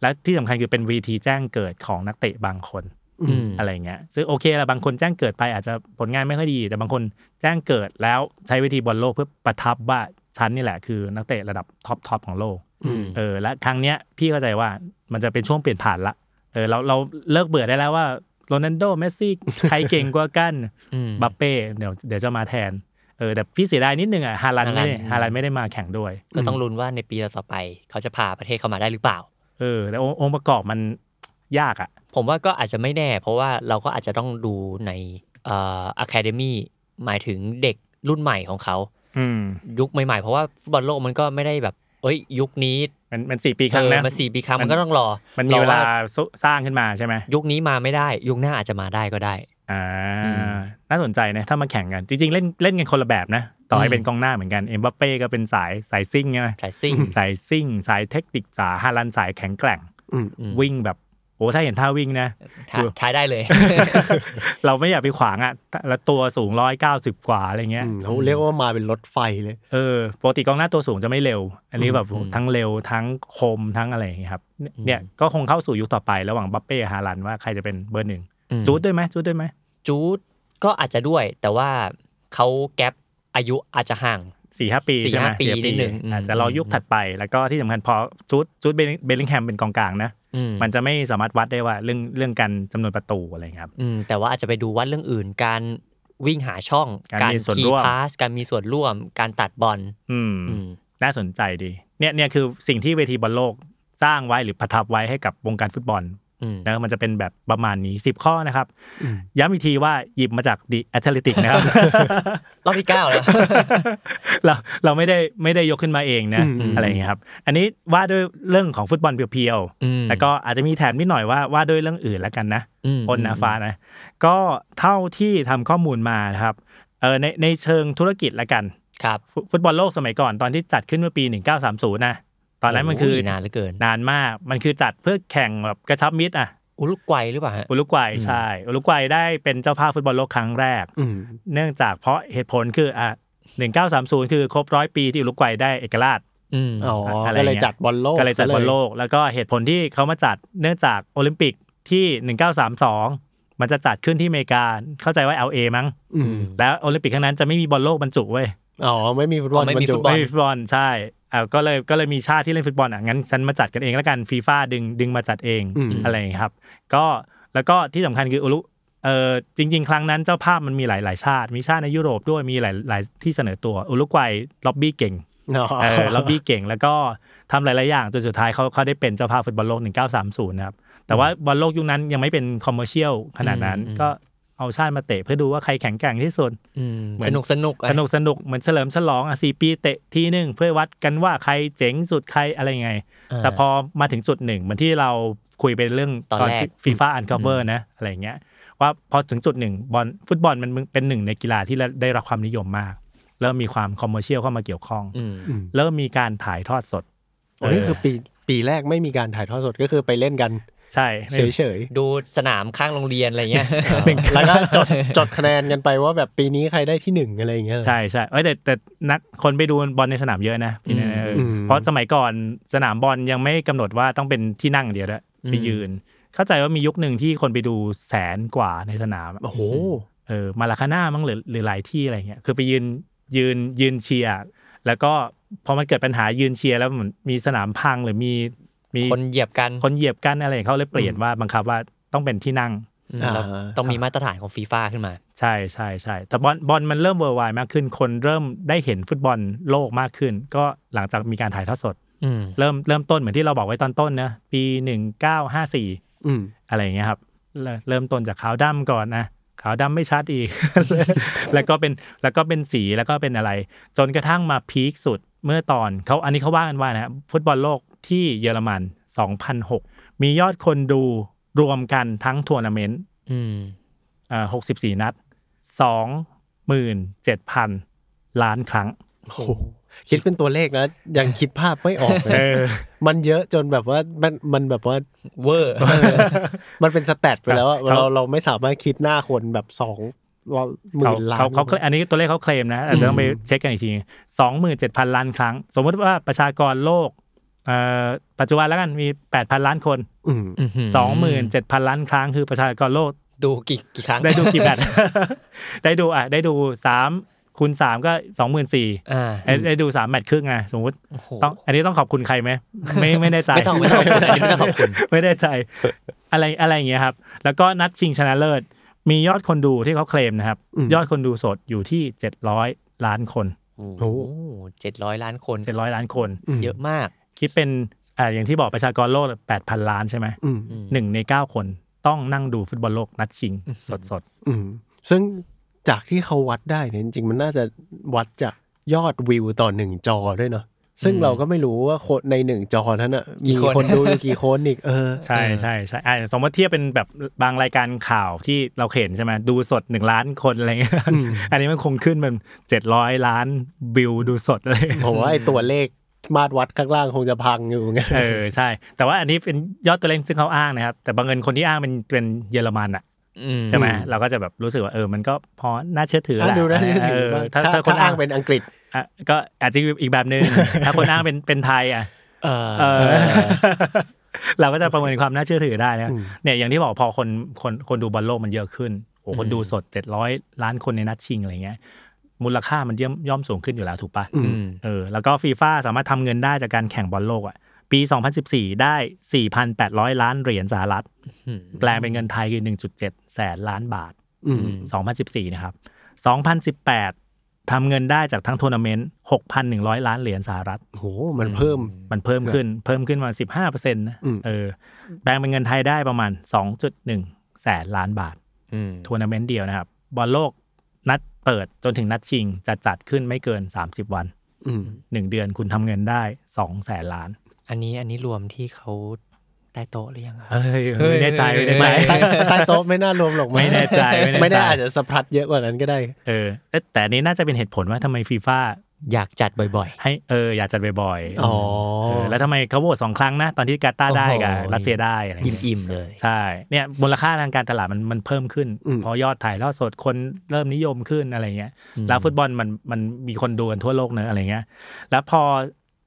และที่สำคัญคือเป็นเวทีแจ้งเกิดของนักเตะบางคนอืมอะไรเงี้ยซึ่งโอเคละบางคนแจ้งเกิดไปอาจจะผลงานไม่ค่อยดี แต่บางคนแจ้งเกิดแล้วใช้เวทีบอลโลกเพื่อประทับว่าฉันนี่แหละคือนักเตะระดับ top top ของโลกอืม เออ และครั้งเนี้ยพี่เข้าใจว่ามันจะเป็นช่วงเปลี่ยนผ่านละเออเราเราเลิกเบื่อได้แล้วว่าโรนัลโดเมสซี่ใครเก่งกว่ากันอืมบัปเป้เดี๋ยวเดี๋ยวจะมาแทนเออแต่พี่เสียดายนิดนึงอะฮาลันด์ไม่ได้ฮาลันด์ฮาลันด์ไม่ได้มาแข่งด้วย ก็ต้องลุ้นว่าในปีต่อๆไป เขาจะพาประเทศเข้ามาได้หรือเปล่า เออแต่องค์ประกอบมันยากอะ ผมว่าก็อาจจะไม่แน่ เพราะว่าเราก็อาจจะต้องดูในเอ่ออะคาเดมี่หมายถึงเด็กรุ่นใหม่ของเขาอืมยุคใหม่ๆ เพราะว่าฟุตบอลโลกมันก็ไม่ได้แบบ เอ้ย ยุคนี้มันมันสี่ปีครั้งเออนะมาสี่ปีครั้งมัมันนก็ต้องรอ มันมีเวลารอสร้างขึ้นมาใช่ไหมยุคนี้มาไม่ได้ ยุคหน้าอาจจะมาได้ก็ได้อ่าอืมน่าสนใจนะถ้ามาแข่งกันจริงๆเล่นเล่นกันคนละแบบนะต่อให้อืมเป็นกองหน้าเหมือนกันเอ็มบัปเป้ก็เป็นสายสายซิ่งใช่ไหมสายซิ่งสายซิ่ง สายเทคนิคจ๋าฮาลันสายแข็งแกร่งอืมอืมวิ่งแบบ โอ้ถ้าเห็นท่าวิ่งนะท้าท้ายได้เลย เราไม่อยากไปขวางอะแล้วตัวสูงร้อยเก้าสิบกว่าอะไรเงี้ยอืมเขาเรียกว่ามาเป็นรถไฟเลย เออปกติกองหน้าตัวสูงจะไม่เร็ว อันนี้แบบอืมทั้งเร็วทั้งคมทั้งอะไรอย่างเงี้ยครับ เนี่ยอืมเนี่ยก็คงเข้าสู่ยุคต่อไประหว่างบัปเป้กับฮาลันว่าใครจะเป็นเบอร์หนึ่งอืมจูดด้วยไหมจูดด้วยไหมจูดก็อาจจะด้วย แต่ว่าเขาแกปอายุอาจจะห่าง สี่ห้าปีสี่ใช่ไหมห้าปีสี่นิดนึงอืมอาจจะรอยุคถัดไป แล้วก็ที่สำคัญพอจูดจูดเบลลิงแฮมเป็นกองกลางนะอืมมันจะไม่สามารถวัดได้ว่าเรื่องเรื่องการจำนวนประตูอะไรเงี้ยครับอืมแต่ว่าอาจจะไปดูวัดเรื่องอื่นการวิ่งหาช่อง การมีส่วนคีร่วมพาสการมีส่วนร่วม การตัดบอลอืมอืมน่าสนใจดี เนี่ยเนี่ยคือสิ่งที่เวทีบอลโลกสร้างไว้หรือประทับไว้ให้กับวงการฟุตบอล อืมนะมันจะเป็นแบบประมาณนี้ 10 ข้อนะครับอืมย้ำอีกทีว่าหยิบมาจากดีแอตเลติกนะครับรอบที่เก้าแล้วเราเราไม่ได้ไม่ได้ยกขึ้นมาเองนะอืมอะไรอย่างเงี้ยครับ อันนี้ว่าด้วยเรื่องของฟุตบอลเพียวอืมๆแล้วก็อาจจะมีแถมนิดหน่อยว่าว่าด้วยเรื่องอื่นแล้วกันนะอืมอ้นนะฟ้านะ ก็เท่าที่ทำข้อมูลมานะครับเออในในเชิงธุรกิจละกันครับฟุฟุตบอลโลกสมัยก่อนตอนที่จัดขึ้นเมื่อปี 1930นะ ตอนนั้นมันคือโยนานเหลือเกินนานมาก มันคือจัดเพื่อแข่งแบบกระชับมิตรอะอุรุกวัยหรือเปล่าฮะอุรุกวัยอืมใช่ อุรุกวัยได้เป็นเจ้าภาพฟุตบอลโลกครั้งแรกอืมเนื่องจากเพราะเหตุผลคืออะ1930คือครบร้อยปีที่อุรุกวัยได้เอกราชอืมอ๋ออะไรก็เลยเงี้ยจัดบอลโลกก็เลยจัดซะบอลโลก แล้วก็เหตุผลที่เขามาจัดเนื่องจากโอลิมปิกที่1932มันจะจัดขึ้นที่อเมริกาเข้าใจว่า LA มั้งอืมแล้วโอลิมปิกครั้งนั้นจะไม่มีบอลโลกบรรจุเว้ยอ๋อไม่มีฟุตบอลอ๋อไม่มีบรรจุฟุตบอลไม่ มีฟุตบอลใช่อ่าก็เลยก็เลยมีชาติที่เล่นฟุตบอลอะงั้นฉันมาจัดกันเองแล้วกันฟีฟ่าดึงดึงมาจัดเองอืมอะไรอย่างเงี้ยครับ ก็แล้วก็ที่สำคัญคืออุลุเออจริง ๆ ครั้งนั้นเจ้าภาพมันมีหลาย ๆ ชาติ มีชาติในยุโรปด้วยมีหลายหลายที่เสนอตัวอุรุกวัยล็อบบี้เก่งอ๋อเออล็อบบี้เก่งแล้วก็ทำหลาย ๆ อย่างจนสุดท้ายเขาเขาได้เป็นเจ้าภาพฟุตบอลโลก 1930 นะครับ แต่ว่าบอลโลกยุคนั้นยังไม่เป็น commercial ขนาดนั้นอืมก็ เอาชาติมาเตะเพื่อดูว่าใครแข็งแกร่งที่สุดอืมเหมือนสนุกสนุกอะสนุกสนุกเหมือนเฉลิมฉลองอะสี่ปีเตะทีหนึ่งเพื่อวัดกันว่าใครเจ๋งสุดใครอะไรยังไงาแต่พอมาถึงจุดหนึ่งเหมือนที่เราคุยไปเรื่องตอนแรก FIFA Uncovered นะอะไรอย่างเงี้ยว่าพอถึงจุดหนึ่งบอลฟุตบอลมันเป็นหนึ่งในกีฬาที่ได้รับความนิยมมากเริ่มมีความ commercial เข้ามาเกี่ยวข้องอืมอืมเริ่มมีการถ่ายทอดสดอันนี้คือปีปีแรกไม่มีการถ่ายทอดสดก็คือไปเล่นกัน ใช่เฉยดูสนามข้างโรงเรียนอะไรเงี้ยๆแล้วก็จดจดคะแนนกันไปว่าแบบปีนี้ใครได้ที่หนึ่งอะไรอย่างเงี้ยใช่ใช่เอ้ยแต่แต่นักคนไปดูบอลในสนามเยอะนะพี่เนยเอออมเพราะสมัยก่อนสนามบอลยังไม่กำหนดว่าต้องเป็นที่นั่งอย่างเดียวด้วยไปยืน เข้าใจว่ามียุคหนึ่งที่คนไปดูแสนกว่าในสนามอะโอ้โหเออมาลาคาน่ามั้งหรือหรือหลายที่อะไรเงี้ยคือไปยืนยืนยืนเชียร์แล้วก็พอมันเกิดปัญหายืนเชียร์แล้วเหมือนมีสนามพังหรือมี มีคนเหยียบกันคนเหยียบกันอะไรเขาเลยเปลี่ยนว่าบังคับว่าต้องเป็นที่นั่งอืมอ่าแล้วต้องมีมาตรฐานของฟีฟ่าขึ้นมา ใช่ใช่ใช่แต่บอลบอลมันเริ่ม worldwide มากขึ้น คนเริ่มได้เห็นฟุตบอลโลกมากขึ้น ก็หลังจากมีการถ่ายทอดสดอืมเริ่มเริ่มต้นเหมือนที่เราบอกไว้ตอนต้นนะปีหนึ่งเก้าห้าสี่อืมอะไรอย่างเงี้ยครับ เริ่มเริ่มต้นจากขาวดำก่อนนะขาวดำไม่ชัดอีก แล้วก็เป็นแล้วก็เป็นสีแล้วก็เป็นอะไร จนกระทั่งมา peak สุดเมื่อตอนเขาอันนี้เขาว่ากันว่านะฟุตบอลโลก ที่เยอรมัน 2006 มียอดคนดูรวมกันทั้งทัวร์นาเมนต์อืมอ่า64นัด27,000ล้านครั้ง โอ้โหคิดเป็นตัวเลขนะ ยังคิดภาพไม่ออกเลเอยอมันเยอะจนแบบว่ามันมันแบบว่าเวอร์ มันเป็น stat ไปแล้วอะเขาเราเราไม่สามารถคิดหน้าคนแบบสองหมื่เขานล้านเขาเขาอันนี้ตัวเลขเขาเคลมนะอาจจะต้องไปเช็คกันอีกทีสองหมื่นเจ็ดพันล้านครั้ง สมมติว่าประชากรโลกเอ่อ ปัจจุบันแล้วกันมีแปดพันล้านคนอืมสองหมื่นเจ็ดพันล้านครั้งคือประชากรโลก ดูกี่กี่ครั้ง ได้ดูกี่แมตช์ได้ดูอะ ได้ดูสามคูณสามก็สองหมื่นสี่อ่าได้ดูสามแมตช์ครึ่งไงสมมติโอ้โหต้องอันนี้ต้องขอบคุณใครไหมไม่ไม่แน่ใจไม่ต้องไม่ต้องขอบคุณอันนี้ไม่ต้องขอบคุณไม่ได้ใจ อะไรอะไรอย่างเงี้ยครับ แล้วก็นัดชิงชนะเลิศ มียอดคนดูที่เขาเคลมนะครับอืมยอดคนดูสดอยู่ที่700ล้านคนโอ้โอ้เจ็ดร้อยล้านคน700ล้านคนมเยอะมาก คิดเป็นอ่าอย่างที่บอกประชากรโลก 8,000 ล้านใช่ไหมอืมอืมหนึ่งใน 9 คนต้องนั่งดูฟุตบอลโลกนัดชิงสดสดอืมซึ่งจากที่เขาวัดได้เนี่ยจริงๆมันน่าจะวัดจากยอดวิวต่อหนึ่งจอด้วยเนาะซึ่งเราก็ไม่รู้ว่าคนในหนึ่งจอนั้นอะกี่มีคนคนดูอยู่กี่คนอีกเออใช่ใช่ใช่อะสมมติเทียบเป็นแบบบางรายการข่าวที่เราเห็นใช่ไหมดูสดหนึ่งล้านคนอะไรเงี้ยอันนี้มันคงขึ้นเป็นเจ็ดร้อยล้านวิวดูสดเลยผมว่าไอ้ตัวเลข มาตรวัดข้างล่างคงจะพังอยู่ไงเออใช่ แต่ว่าอันนี้เป็นยอดตัวเลขซึ่งเขาอ้างนะครับ แต่บางเงินคนที่อ้างเป็นเป็นเยอรมันอะอืมใช่ไหมเราก็จะแบบรู้สึกว่าเออมันก็พอน่าเชื่อถือแหละดูนะเออถ้าถ้าถ้าถ้าคนอ้าอ้างงเป็นอังกฤษอะก็อาจจะอีกแบบหนึ่งถ้าคนอ้างเป็นเป็นไทยอะเออเออเราก็จะประเมินความน่าเชื่อถือได้นะอืมเนี่ยอย่างที่บอกพอคนคนคนดูบอลโลกมันเยอะขึ้นโอ้คนดูสดเจ็ดร้อยล้านคนในนัดชิงอะไรเงี้ย มูลค่ามันย่อมย่อมสูงขึ้นอยู่แล้วถูกปะอืมเออแล้วก็ฟีฟ่าสามารถทำเงินได้จากการแข่งบอลโลกอะปี 2014 ได้ 4,800 ล้านเหรียญสหรัฐอืมแปลงเป็นเงินไทยคือ 1.7 แสนล้านบาทอืม2014 นะครับ 2018 ทำเงินได้จากทั้งทัวร์นาเมนต์ 6,100 ล้านเหรียญสหรัฐโหมันเพิ่ม มันเพิ่มขึ้น เพิ่มขึ้นมา 15เปอร์เซ็นต์นะอืมเออ แปลงเป็นเงินไทยได้ประมาณ 2.1 แสนล้านบาทอืมทัวร์นาเมนต์เดียวนะครับ บอลโลกนัด เปิดจนถึงนัดชิงจะจัดขึ้นไม่เกิน 30 วันอืม1เดือนคุณทำเงินได้2แสนล้าน อันนี้อันนี้รวมที่เขาใต้โต๊ะหรือยังครับเฮ้ยเฮ้ยไม่แน่ใจไม่แน่ใจไม่ใต้ใต้โต๊ะไม่น่ารวมหรอกไม่แน่ใจไม่แน่ใจไม่ได้อาจจะสะพรัดเยอะกว่านั้นก็ได้ เออเอ๊ะแต่อันนี้น่าจะเป็นเหตุผลว่าทำไมฟีฟ่า อยากจัดบ่อยให้เอออยากจัดบ่อยๆอ๋อเออแล้วทำไมเขาโหวตสองครั้งนะ ตอนที่กาตาร์ได้กับโอ้โหรัสเซียได้อะไรๆเงี้ยอิ่มๆเลยใช่เนี่ยมูลค่าทางการตลาดมันมันเพิ่มขึ้นอืมเพอยอดถ่ายทอดสดคนเริ่มนิยมขึ้นอะไรเงี้ยอืมแล้วฟุตบอลมันมันมีคนดูกันทั่วโลกเนอะอะไรเงี้ยแล้วพอ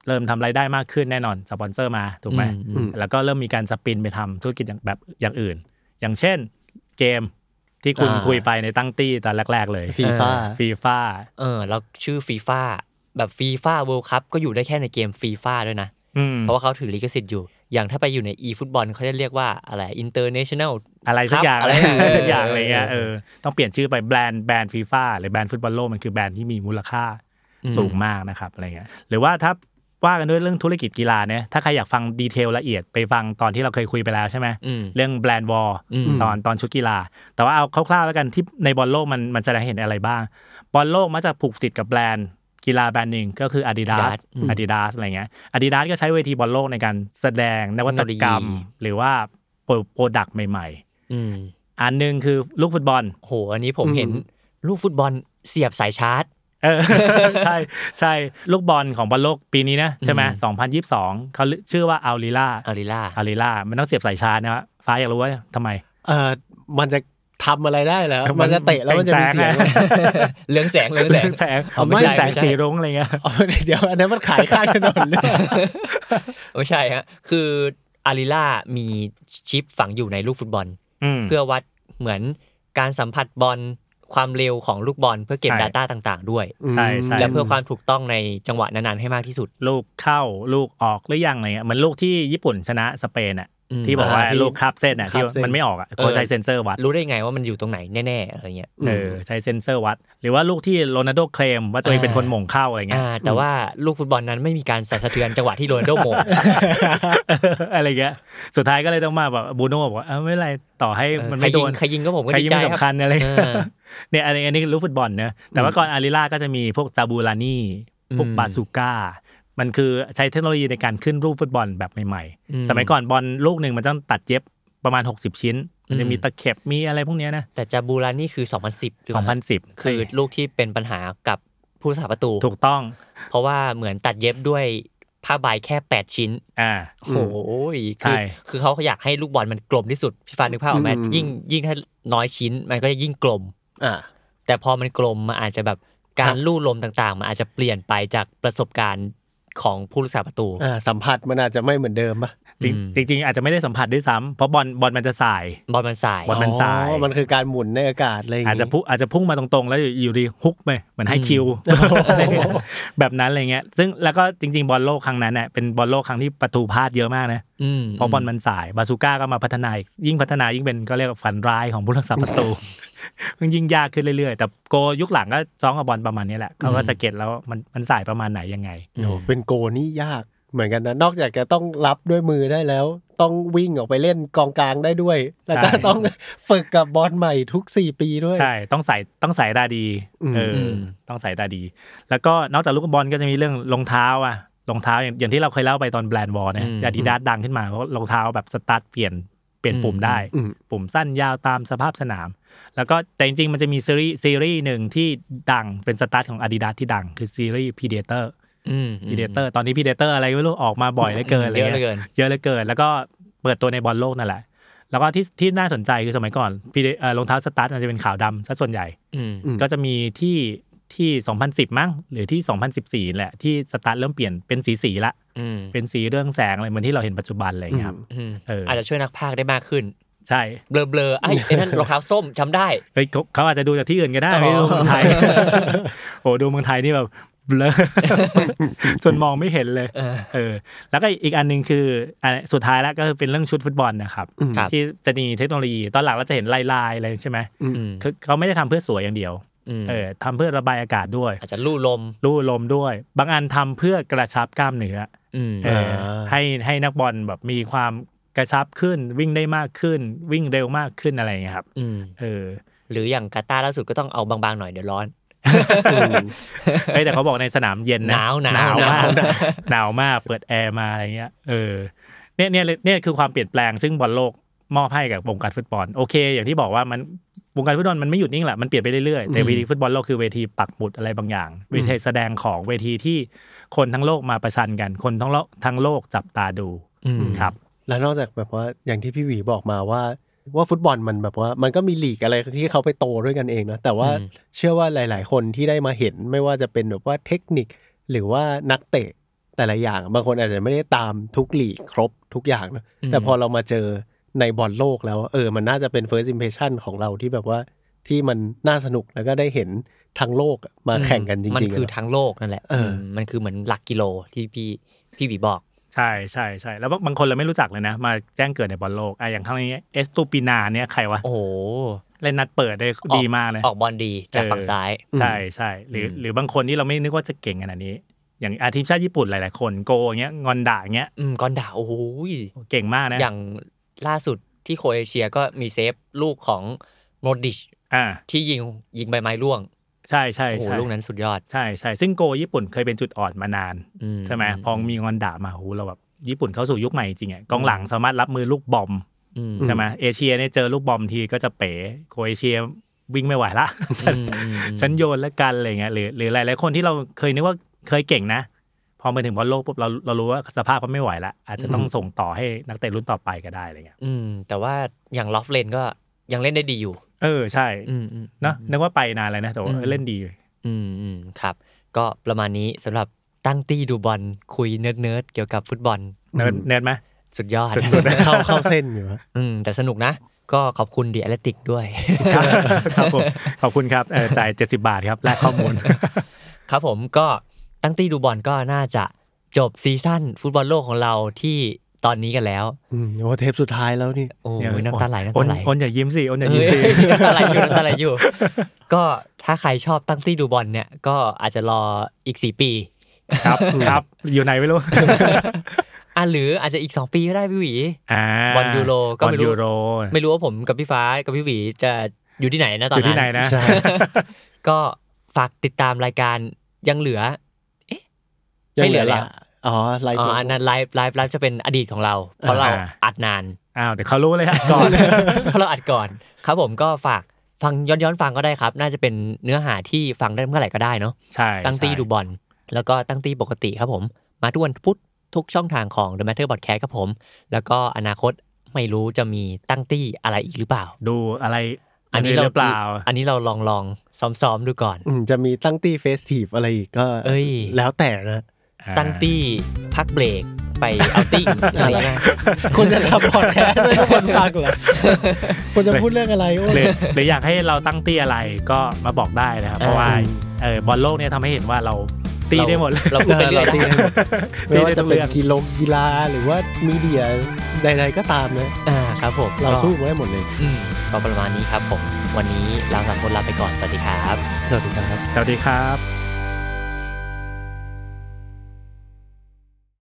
เริ่มทำรายได้มากขึ้นแน่นอนสปอนเซอร์มาถูกไหมอืมอืมแล้วก็เริ่มมีการ spin ไปทำธุรกิจอย่างแบบอย่างอื่น อย่างเช่นเกม ที่คุณอ่าคุยไปในตั้งตี้ตอนแรก ๆ เลย FIFA FIFA เออ แล้วชื่อฟีฟ่าแบบ FIFA World Cup ก็อยู่ได้แค่ในเกมฟีฟ่าด้วยนะอืมเพราะว่าเขาถือลิขสิทธิ์อยู่ อย่างถ้าไปอยู่ใน e ฟุตบอลเขาจะเรียกว่าอะไร international อะไรสักอย่างอะไรอะไรสักอย่างเอออะไรเงี้ยเอเอออต้องเปลี่ยนชื่อไปแบรนด์แบรนด์ฟีฟ่าหรือแบรนด์ฟุตบอลโลกมันคือแบรนด์ที่มีมูลค่าอืมสูงมากนะครับอะไรเงี้ยหรือว่าถ้า ว่ากันด้วยเรื่องธุรกิจกีฬาเนี่ยถ้าใครอยากฟัง detail ละเอียดไปฟังตอนที่เราเคยคุยไปแล้วใช่ไหมอืมเรื่อง brand war อืมตอนตอนชุดกีฬา แต่ว่าเอาคร่าวๆแล้วกันที่ในบอลโลกมันมันแสดงให้เห็นอะไรบ้าง บอลโลกมักจะผูกติดกับแบรนด์กีฬาแบรนด์หนึ่งก็คือ Adidas Adidas อืม Adidas อะไรเงี้ย Adidas ก็ใช้เวทีบอลโลกในการแสดงนวัตกรรมเทคโนโลยีหรือว่า product ใหม่อืมๆอันหนึ่งคือลูกฟุตบอลโหอันนี้ผมเห็นลูกฟุตบอลเสียบสายชาร์จ เออใช่ใช่ลูกบอลของบอลโลกปีนี้นะใช่ไหมอืม2022เขาชื่อว่า Al Rihla Al Rihla Al Rihla มันต้องเสียบสายชาร์จนะฮะฟ้าอยากรู้ว่าทำไมเออมันจะทำอะไรได้แล้วมันมันจะเตะแล้วมันจะมีเสียงเป็นแสงเรืองแสงเรืองแสงแสงอ๋อไม่ไม่ใช่ใช่แสงไม่ใช่สีรุ้งอะไรเงี้ยเอาเดี๋ยวอันนั้นมันขายข้างถนนหรือเปล่าไม่ใช่ฮะคืออาริล่ามีชิปฝังอยู่ในลูกฟุตบอลอืมเพื่อวัดเหมือนการสัมผัสบอล ความเร็วของลูกบอลเพื่อเก็บ ใช่ Data ต่างๆ ด้วย ใช่ใช่ และเพื่อความถูกต้องในจังหวะนั้นๆให้มากที่สุด ลูกเข้าลูกออกหรือยังอะไรเงี้ยเหมือนลูกที่ญี่ปุ่นชนะสเปนอะอืม ที่บอกว่าอ่าที่ลูกคาบเส้นอะที่คาบเส้นมันไม่ออกอะเขาใช้เซ็นเซอร์วัด รู้ได้ไงว่ามันอยู่ตรงไหนแน่ๆอะไรเงี้ยเออใช้เซ็นเซอร์วัด หรือว่าลูกที่โรนัลโดเคลมว่าตัวเองเป็นคนโหม่งเข้าอะไรเงี้ยอ่าแต่ว่าลูกฟุตบอลนั้นไม่มีการสั่นสะเทือนจังหวะที่โรนัลโดโหม่งอะไรเงี้ยสุดท้ายก็เลยต้องมาแบบบรูโน่บอกว่าเออไม่เป็นไรต่อให้เออมันใครไม่โดยิงนใครยิงก็ผมก็ใครดียิงใจไม่ครับสำคัญอะไรเอเงี้ยอเนี่ยอันนี้อันนี้คือลูกฟุตบอลเนอะแต่ว่าก่อน Al Rihla ก็จะมีพวก Jabulani พวกอืม Brazuca มันคือใช้เทคโนโลยีในการขึ้นรูปฟุตบอลแบบใหม่อืมๆสมัยก่อนบอลลูกหนึ่งมันต้องตัดเย็บประมาณ 60 ชิ้น มันจะมีอืมตะเข็บมีอะไรพวกเนี้ยนะ แต่จาบูรานี่คือ 2010หรือเปล่า2010 คือลูกที่เป็นปัญหากับผู้รักษาประตู ถูกต้อง เพราะว่าเหมือนตัดเย็บด้วยผ้าใบแค่ 8 ชิ้น อ่าโอ้โหใช่คือคือเขาอยากให้ลูกบอลมันกลมที่สุด พี่ฟานนึกภาพออกไหมอืมยิ่งยิ่งถ้าน้อยชิ้น มันก็จะยิ่งกลม อ่า แต่พอมันกลมมันอาจจะแบบการลู่ลมต่างๆ มันอาจจะเปลี่ยนไปจากประสบการณ์ ของผู้รักษาประตูอ่าสัมผัสมันอาจจะไม่เหมือนเดิมปะจริงอืมจริงๆอาจจะไม่ได้สัมผัสด้วยซ้ำเพราะบอลบอลมันจะสายบอลมันสายบอลมันสายอ๋อมันคือการหมุนในอากาศอะไรอย่างอาจงี้จะพุ่งอาจจะพุ่งมาตรงๆ แล้วอยู่ดีฮุกไปเหมือนให้คิวโอ้โหอะไรเงี้ยแบบนั้นอะไรเงี้ยซึ่งแล้วก็จริง ๆ บอลโลกครั้งนั้นเน่ยเป็นบอลโลกครั้งที่ประตูพลาดเยอะมากนะอืมเพราะบอลมันสายบาซูก้าก็มาพัฒนาอีกยิ่งพัฒนายิ่งเป็นก็เรียกว่าฝันร้ายของผู้รักษาประตูมันยิ่งยากขึ้นเรื่อยๆ แต่โกยุคหลังก็ซ้อมกับบอลประมาณนี้แหละเขาก็จะเก็ตแล้วว่ามันมันสายประมาณไหนยังไงโอ้โหเป็นโกนี่ยากเหมือนกันนะนอกจากจะต้องรับด้วยมือได้แล้ว ต้องวิ่งออกไปเล่นกองกลางได้ด้วย แล้วก็ใช่ต้องฝึกกับบอลใหม่ทุกสี่ปีด้วย ใช่ ต้องสายต้องสายตาดีอืมเอออมต้องสายตาดี แล้วก็นอกจากลูกบอลก็จะมีเรื่องรองเท้าอะ รองเท้าอย่างอย่างที่เราเคยเล่าไปตอน brand war นะอาดิดาสดังขึ้นมาเพราะรองเท้าแบบสตั๊ดเปลี่ยนเปลี่ยนปุ่มได้อืมปุ่มสั้นยาวตามสภาพสนาม แล้วก็แต่จริงๆ มันจะมีซีรีส์ซีรีส์หนึ่งที่ดังเป็นสตั๊ดของ Adidas ที่ดัง คือซีรีส์ Predator อืม Predator ตอนนี้ Predator อะไรไม่รู้ออกมาบ่อยเหลือเกินเยอะเหลือไรเกินเยอะเหลือเกิน แล้วก็เปิดตัวในบอลโลกนั่นแหละ แล้วก็ที่ที่น่าสนใจคือสมัยก่อน Preda- เอ่อรองเท้าสตั๊ดมันจะเป็นขาวดำซะส่วนใหญ่อืมอืมก็จะมีที่ ที่ 2010 มั้งหรือที่ 2014 แหละ ที่สตั๊ดเริ่มเปลี่ยนเป็นสีสีๆละอืมเป็นสีเรืองแสงอะไรเหมือนที่เราเห็นปัจจุบันอะไรอย่างเงี้ยครับอืมเออออาจจะช่วยนักพากย์ได้มากขึ้นใช่เบลอเบลอๆไอ้ไอ้นั่นรองเท้าส้มจำได้เฮ้ยเขาเขาอาจจะดูจากที่อื่นก็ได้อ๋อไม่ได้ดูเมืองไทยโอ้ดูเมืองไทยนี่แบบเบลอจนมองไม่เห็นเลยเออเออแล้วก็อีกอันหนึ่งคืออันสุดท้ายแล้วก็คือเป็นเรื่องชุดฟุตบอลนะครับอืมครับที่จะมีเทคโนโลยีตอนหลังเราจะเห็นลายลายๆอะไรใช่ไหมอืมอืมคือเขาไม่ได้ทำเพื่อสวยอย่างเดียวม เออทำเพื่อระบายอากาศด้วย อาจจะลู่ลมลู่ลมด้วย บางอันทำเพื่อกระชับกล้ามเนื้ออืมเออให้ให้นักบอลแบบมีความกระชับขึ้นวิ่งได้มากขึ้น วิ่งเร็วมากขึ้นอะไรอย่างเงี้ยครับอืมเออ หรืออย่างกาตาร์ล่าสุดก็ต้องเอาบางๆหน่อยเดี๋ยวร้อนเอ้ยแต่เขาบอกในสนามเย็นนะหนาวหนาวหนาวมากหนาวหนาวมากเปิดแอร์มาอะไรเงี้ยเออเนี่ยเนี่ยเนี่ยคือความเปลี่ยนแปลงซึ่งบอลโลก มอบให้กับวงการฟุตบอลโอเค อย่างที่บอกว่ามันวงการฟุตบอลมันไม่หยุดนิ่งแหละมันเปลี่ยนไปเรื่อยๆแต่อืมเวทีฟุตบอลโลกคือเวทีปักหมุดอะไรบางอย่างเวทีแสดงของเวทีที่คนทั้งโลกมาประชันกัน คนทั้งโลกทั้งโลกจับตาดูอืมครับ แล้วนอกจากแบบว่าอย่างที่พี่หวีบอกมาว่าว่าฟุตบอลมันแบบว่ามันก็มีลีกอะไรที่เขาไปโตด้วยกันเองนะแต่ว่าอืมเชื่อว่าหลาย ๆ คนที่ได้มาเห็นไม่ว่าจะเป็นแบบว่าเทคนิคหรือว่านักเตะแต่ละอย่าง บางคนอาจจะไม่ได้ตามทุกลีกครบทุกอย่างนะแต่พอเรามาเจอ ในบอลโลกแล้ว เออ มันน่าจะเป็น first impression ของเราที่แบบว่าที่มันน่าสนุกแล้วก็ได้เห็นทั้งโลกมาแข่งกันจริงๆ มันคืออะทั้งโลกนั่นแหละเอออืมมันคือเหมือนหลักกิโลที่พี่พี่บีบอก ใช่ใช่ใช่แล้วบางคนเราไม่รู้จักเลยนะ มาแจ้งเกิดในบอลโลกอะอย่างครั้งนี้เอสตูปิญานเนี่ยใครวะ โอ้โหเล่นนัดเปิดได้ดีมากเลย ออกบอลดีจากเออฝั่งซ้าย ใช่ใช่หรืออืมหรือบางคนที่เราไม่นึกว่าจะเก่งขนาดนี้ อย่างอาทีมชาติญี่ปุ่นหลาย ๆ คนโกอย่างเงี้ยกอนดะอย่างเงี้ยอืมกอนดะโอ้โหเก่งมากนะอย่าง ล่าสุดที่โครเอเชียก็มีเซฟลูกของโมดริชอ่าที่ยิงยิงใบไม้ร่วง ใช่ใช่โอ้โหใช่ลูกนั้นสุดยอดใช่ใช่ซึ่งโกญี่ปุ่นเคยเป็นจุดอ่อนมานานอืใช่ไหมพอมีงอนด่ามาโหเราแบบญี่ปุ่นเข้าสู่ยุคใหม่จริงอะกองหลังสามารถรับมือลูกบอมอืมใช่ไหมเอเชียเนี่ยเจอลูกบอมทีก็จะเป๋โครเอเชียวิ่งไม่ไหวละฉันอืมอืมอืมฉันโยนแล้วกันอะไรเงี้ยหรือหรือหลายๆคนที่เราเคยนึกว่าเคยเก่งนะ พอมาถึงบอลโลกปุ๊บเราเรารู้ว่าสภาพเขาไม่ไหวละอาจจะต้องส่งต่อให้นักเตะรุ่นต่อไปก็ได้อะไรเงี้ยอืม แต่ว่าอย่างลอฟเรนก็ยังเล่นได้ดีอยู่ เออใช่อืมอืมเนอะนึกว่าไปนานเลยนะแต่ว่าอืมเออเล่นดี อืมอืมครับ ก็ประมาณนี้สำหรับตั้งตี้ดูบอลคุย nerd nerd ๆเกี่ยวกับฟุตบอล nerd nerd ไหมสุดยอดสุดๆเข้าเข้าเส้นอยู่อะอืมแต่สนุกนะก็ขอบคุณ The Athletic ด้วยครับครับผมขอบคุณครับเออจ่ายเจ็ดสิบบาทครับแลกข้อมูล ครับผมก็ ตั้งตี้ดูบอลก็น่าจะจบซีซั่นฟุตบอลโลกของเราที่ตอนนี้กันแล้วอืมโอ้เทปสุดท้ายแล้วนี่โอ้เนี่ยยน้ำตาไหลน้ำอ้ตาไหลอ้นอย่ายิ้มสิอ้นอย่าเฮ้ยิ้มยสิน้ำตาไหลอยู่น้ำตาไหลอยู่ ก็ถ้าใครชอบตั้งตี้ดูบอลเนี่ยก็อาจจะรออีกสี่ปี ครับครับ อยู่ไหนไม่รู้อะหรืออาจจะอีกสองปีก็ได้พี่หวีอ่าบอลยูโรก็ไม่รู้บอลยูโรไม่รู้ว่าผมกับพี่ฟ้ากับพี่หวีจะอยู่ที่ไหนนะตอนอยู่นั้นที่ไหนนะใช่ก็ฝากติดตามรายการยังเหลือ ไม่เหลือแล้วอ๋อไลฟ์อ๋ออันนั้นไลฟ์ไลฟ์ไลฟ์จะเป็นอดีตของเรา เพราะเราอ่าอัดนานอ้าวเดี๋ยวเขารู้เลยฮะก่อนเพราะเราอัดก่อน ครับผมก็ฝากฟังย้อนย้อนๆฟังก็ได้ครับ น่าจะเป็นเนื้อหาที่ฟังได้เมื่อไหร่ก็ได้เนาะใช่ตั้งตี้ใช่ดูบอลแล้วก็ตั้งตี้ปกติครับผม มาทุกวันพุธทุกช่องทางของ The Matter Podcast ครับผม แล้วก็อนาคตไม่รู้จะมีตั้งตี้อะไรอีกหรือเปล่า ดูอะไร อันนี้อื่เราหรือเปล่า อันนี้เราลองลองซ้อมๆดูก่อนอืมจะมีตั้งตี้ festive อะไรอีกก็ เอ้ย แล้วแต่นะ ตั้งตี้พักเบรกไปเอาติ้งอะไรนะคนจะทำพอดแคสต์ให้คนฟังเหรอคนจะพูดเรื่องอะไรโอ้ยหรือหรืออยากให้เราตั้งตี้อะไรก็มาบอกได้นะครับเพราะว่าอืมเออบอลโลกเนี่ยทำให้เห็นว่าเราตีได้หมดเลยเราพูดไปเรื่อยตีได้ได้หมดไม่ว่าตีได้ทุจะกเป็นเรื่องกีฬากีฬาหรือว่า mediaใดๆก็ตามนะอ่าครับผมเราก็สู้ได้หมดเลยอืมก็ประมาณนี้ครับผมวันนี้เราสามคนลาไปก่อนสวัสดีครับ สวัสดีครับ สวัสดีครับ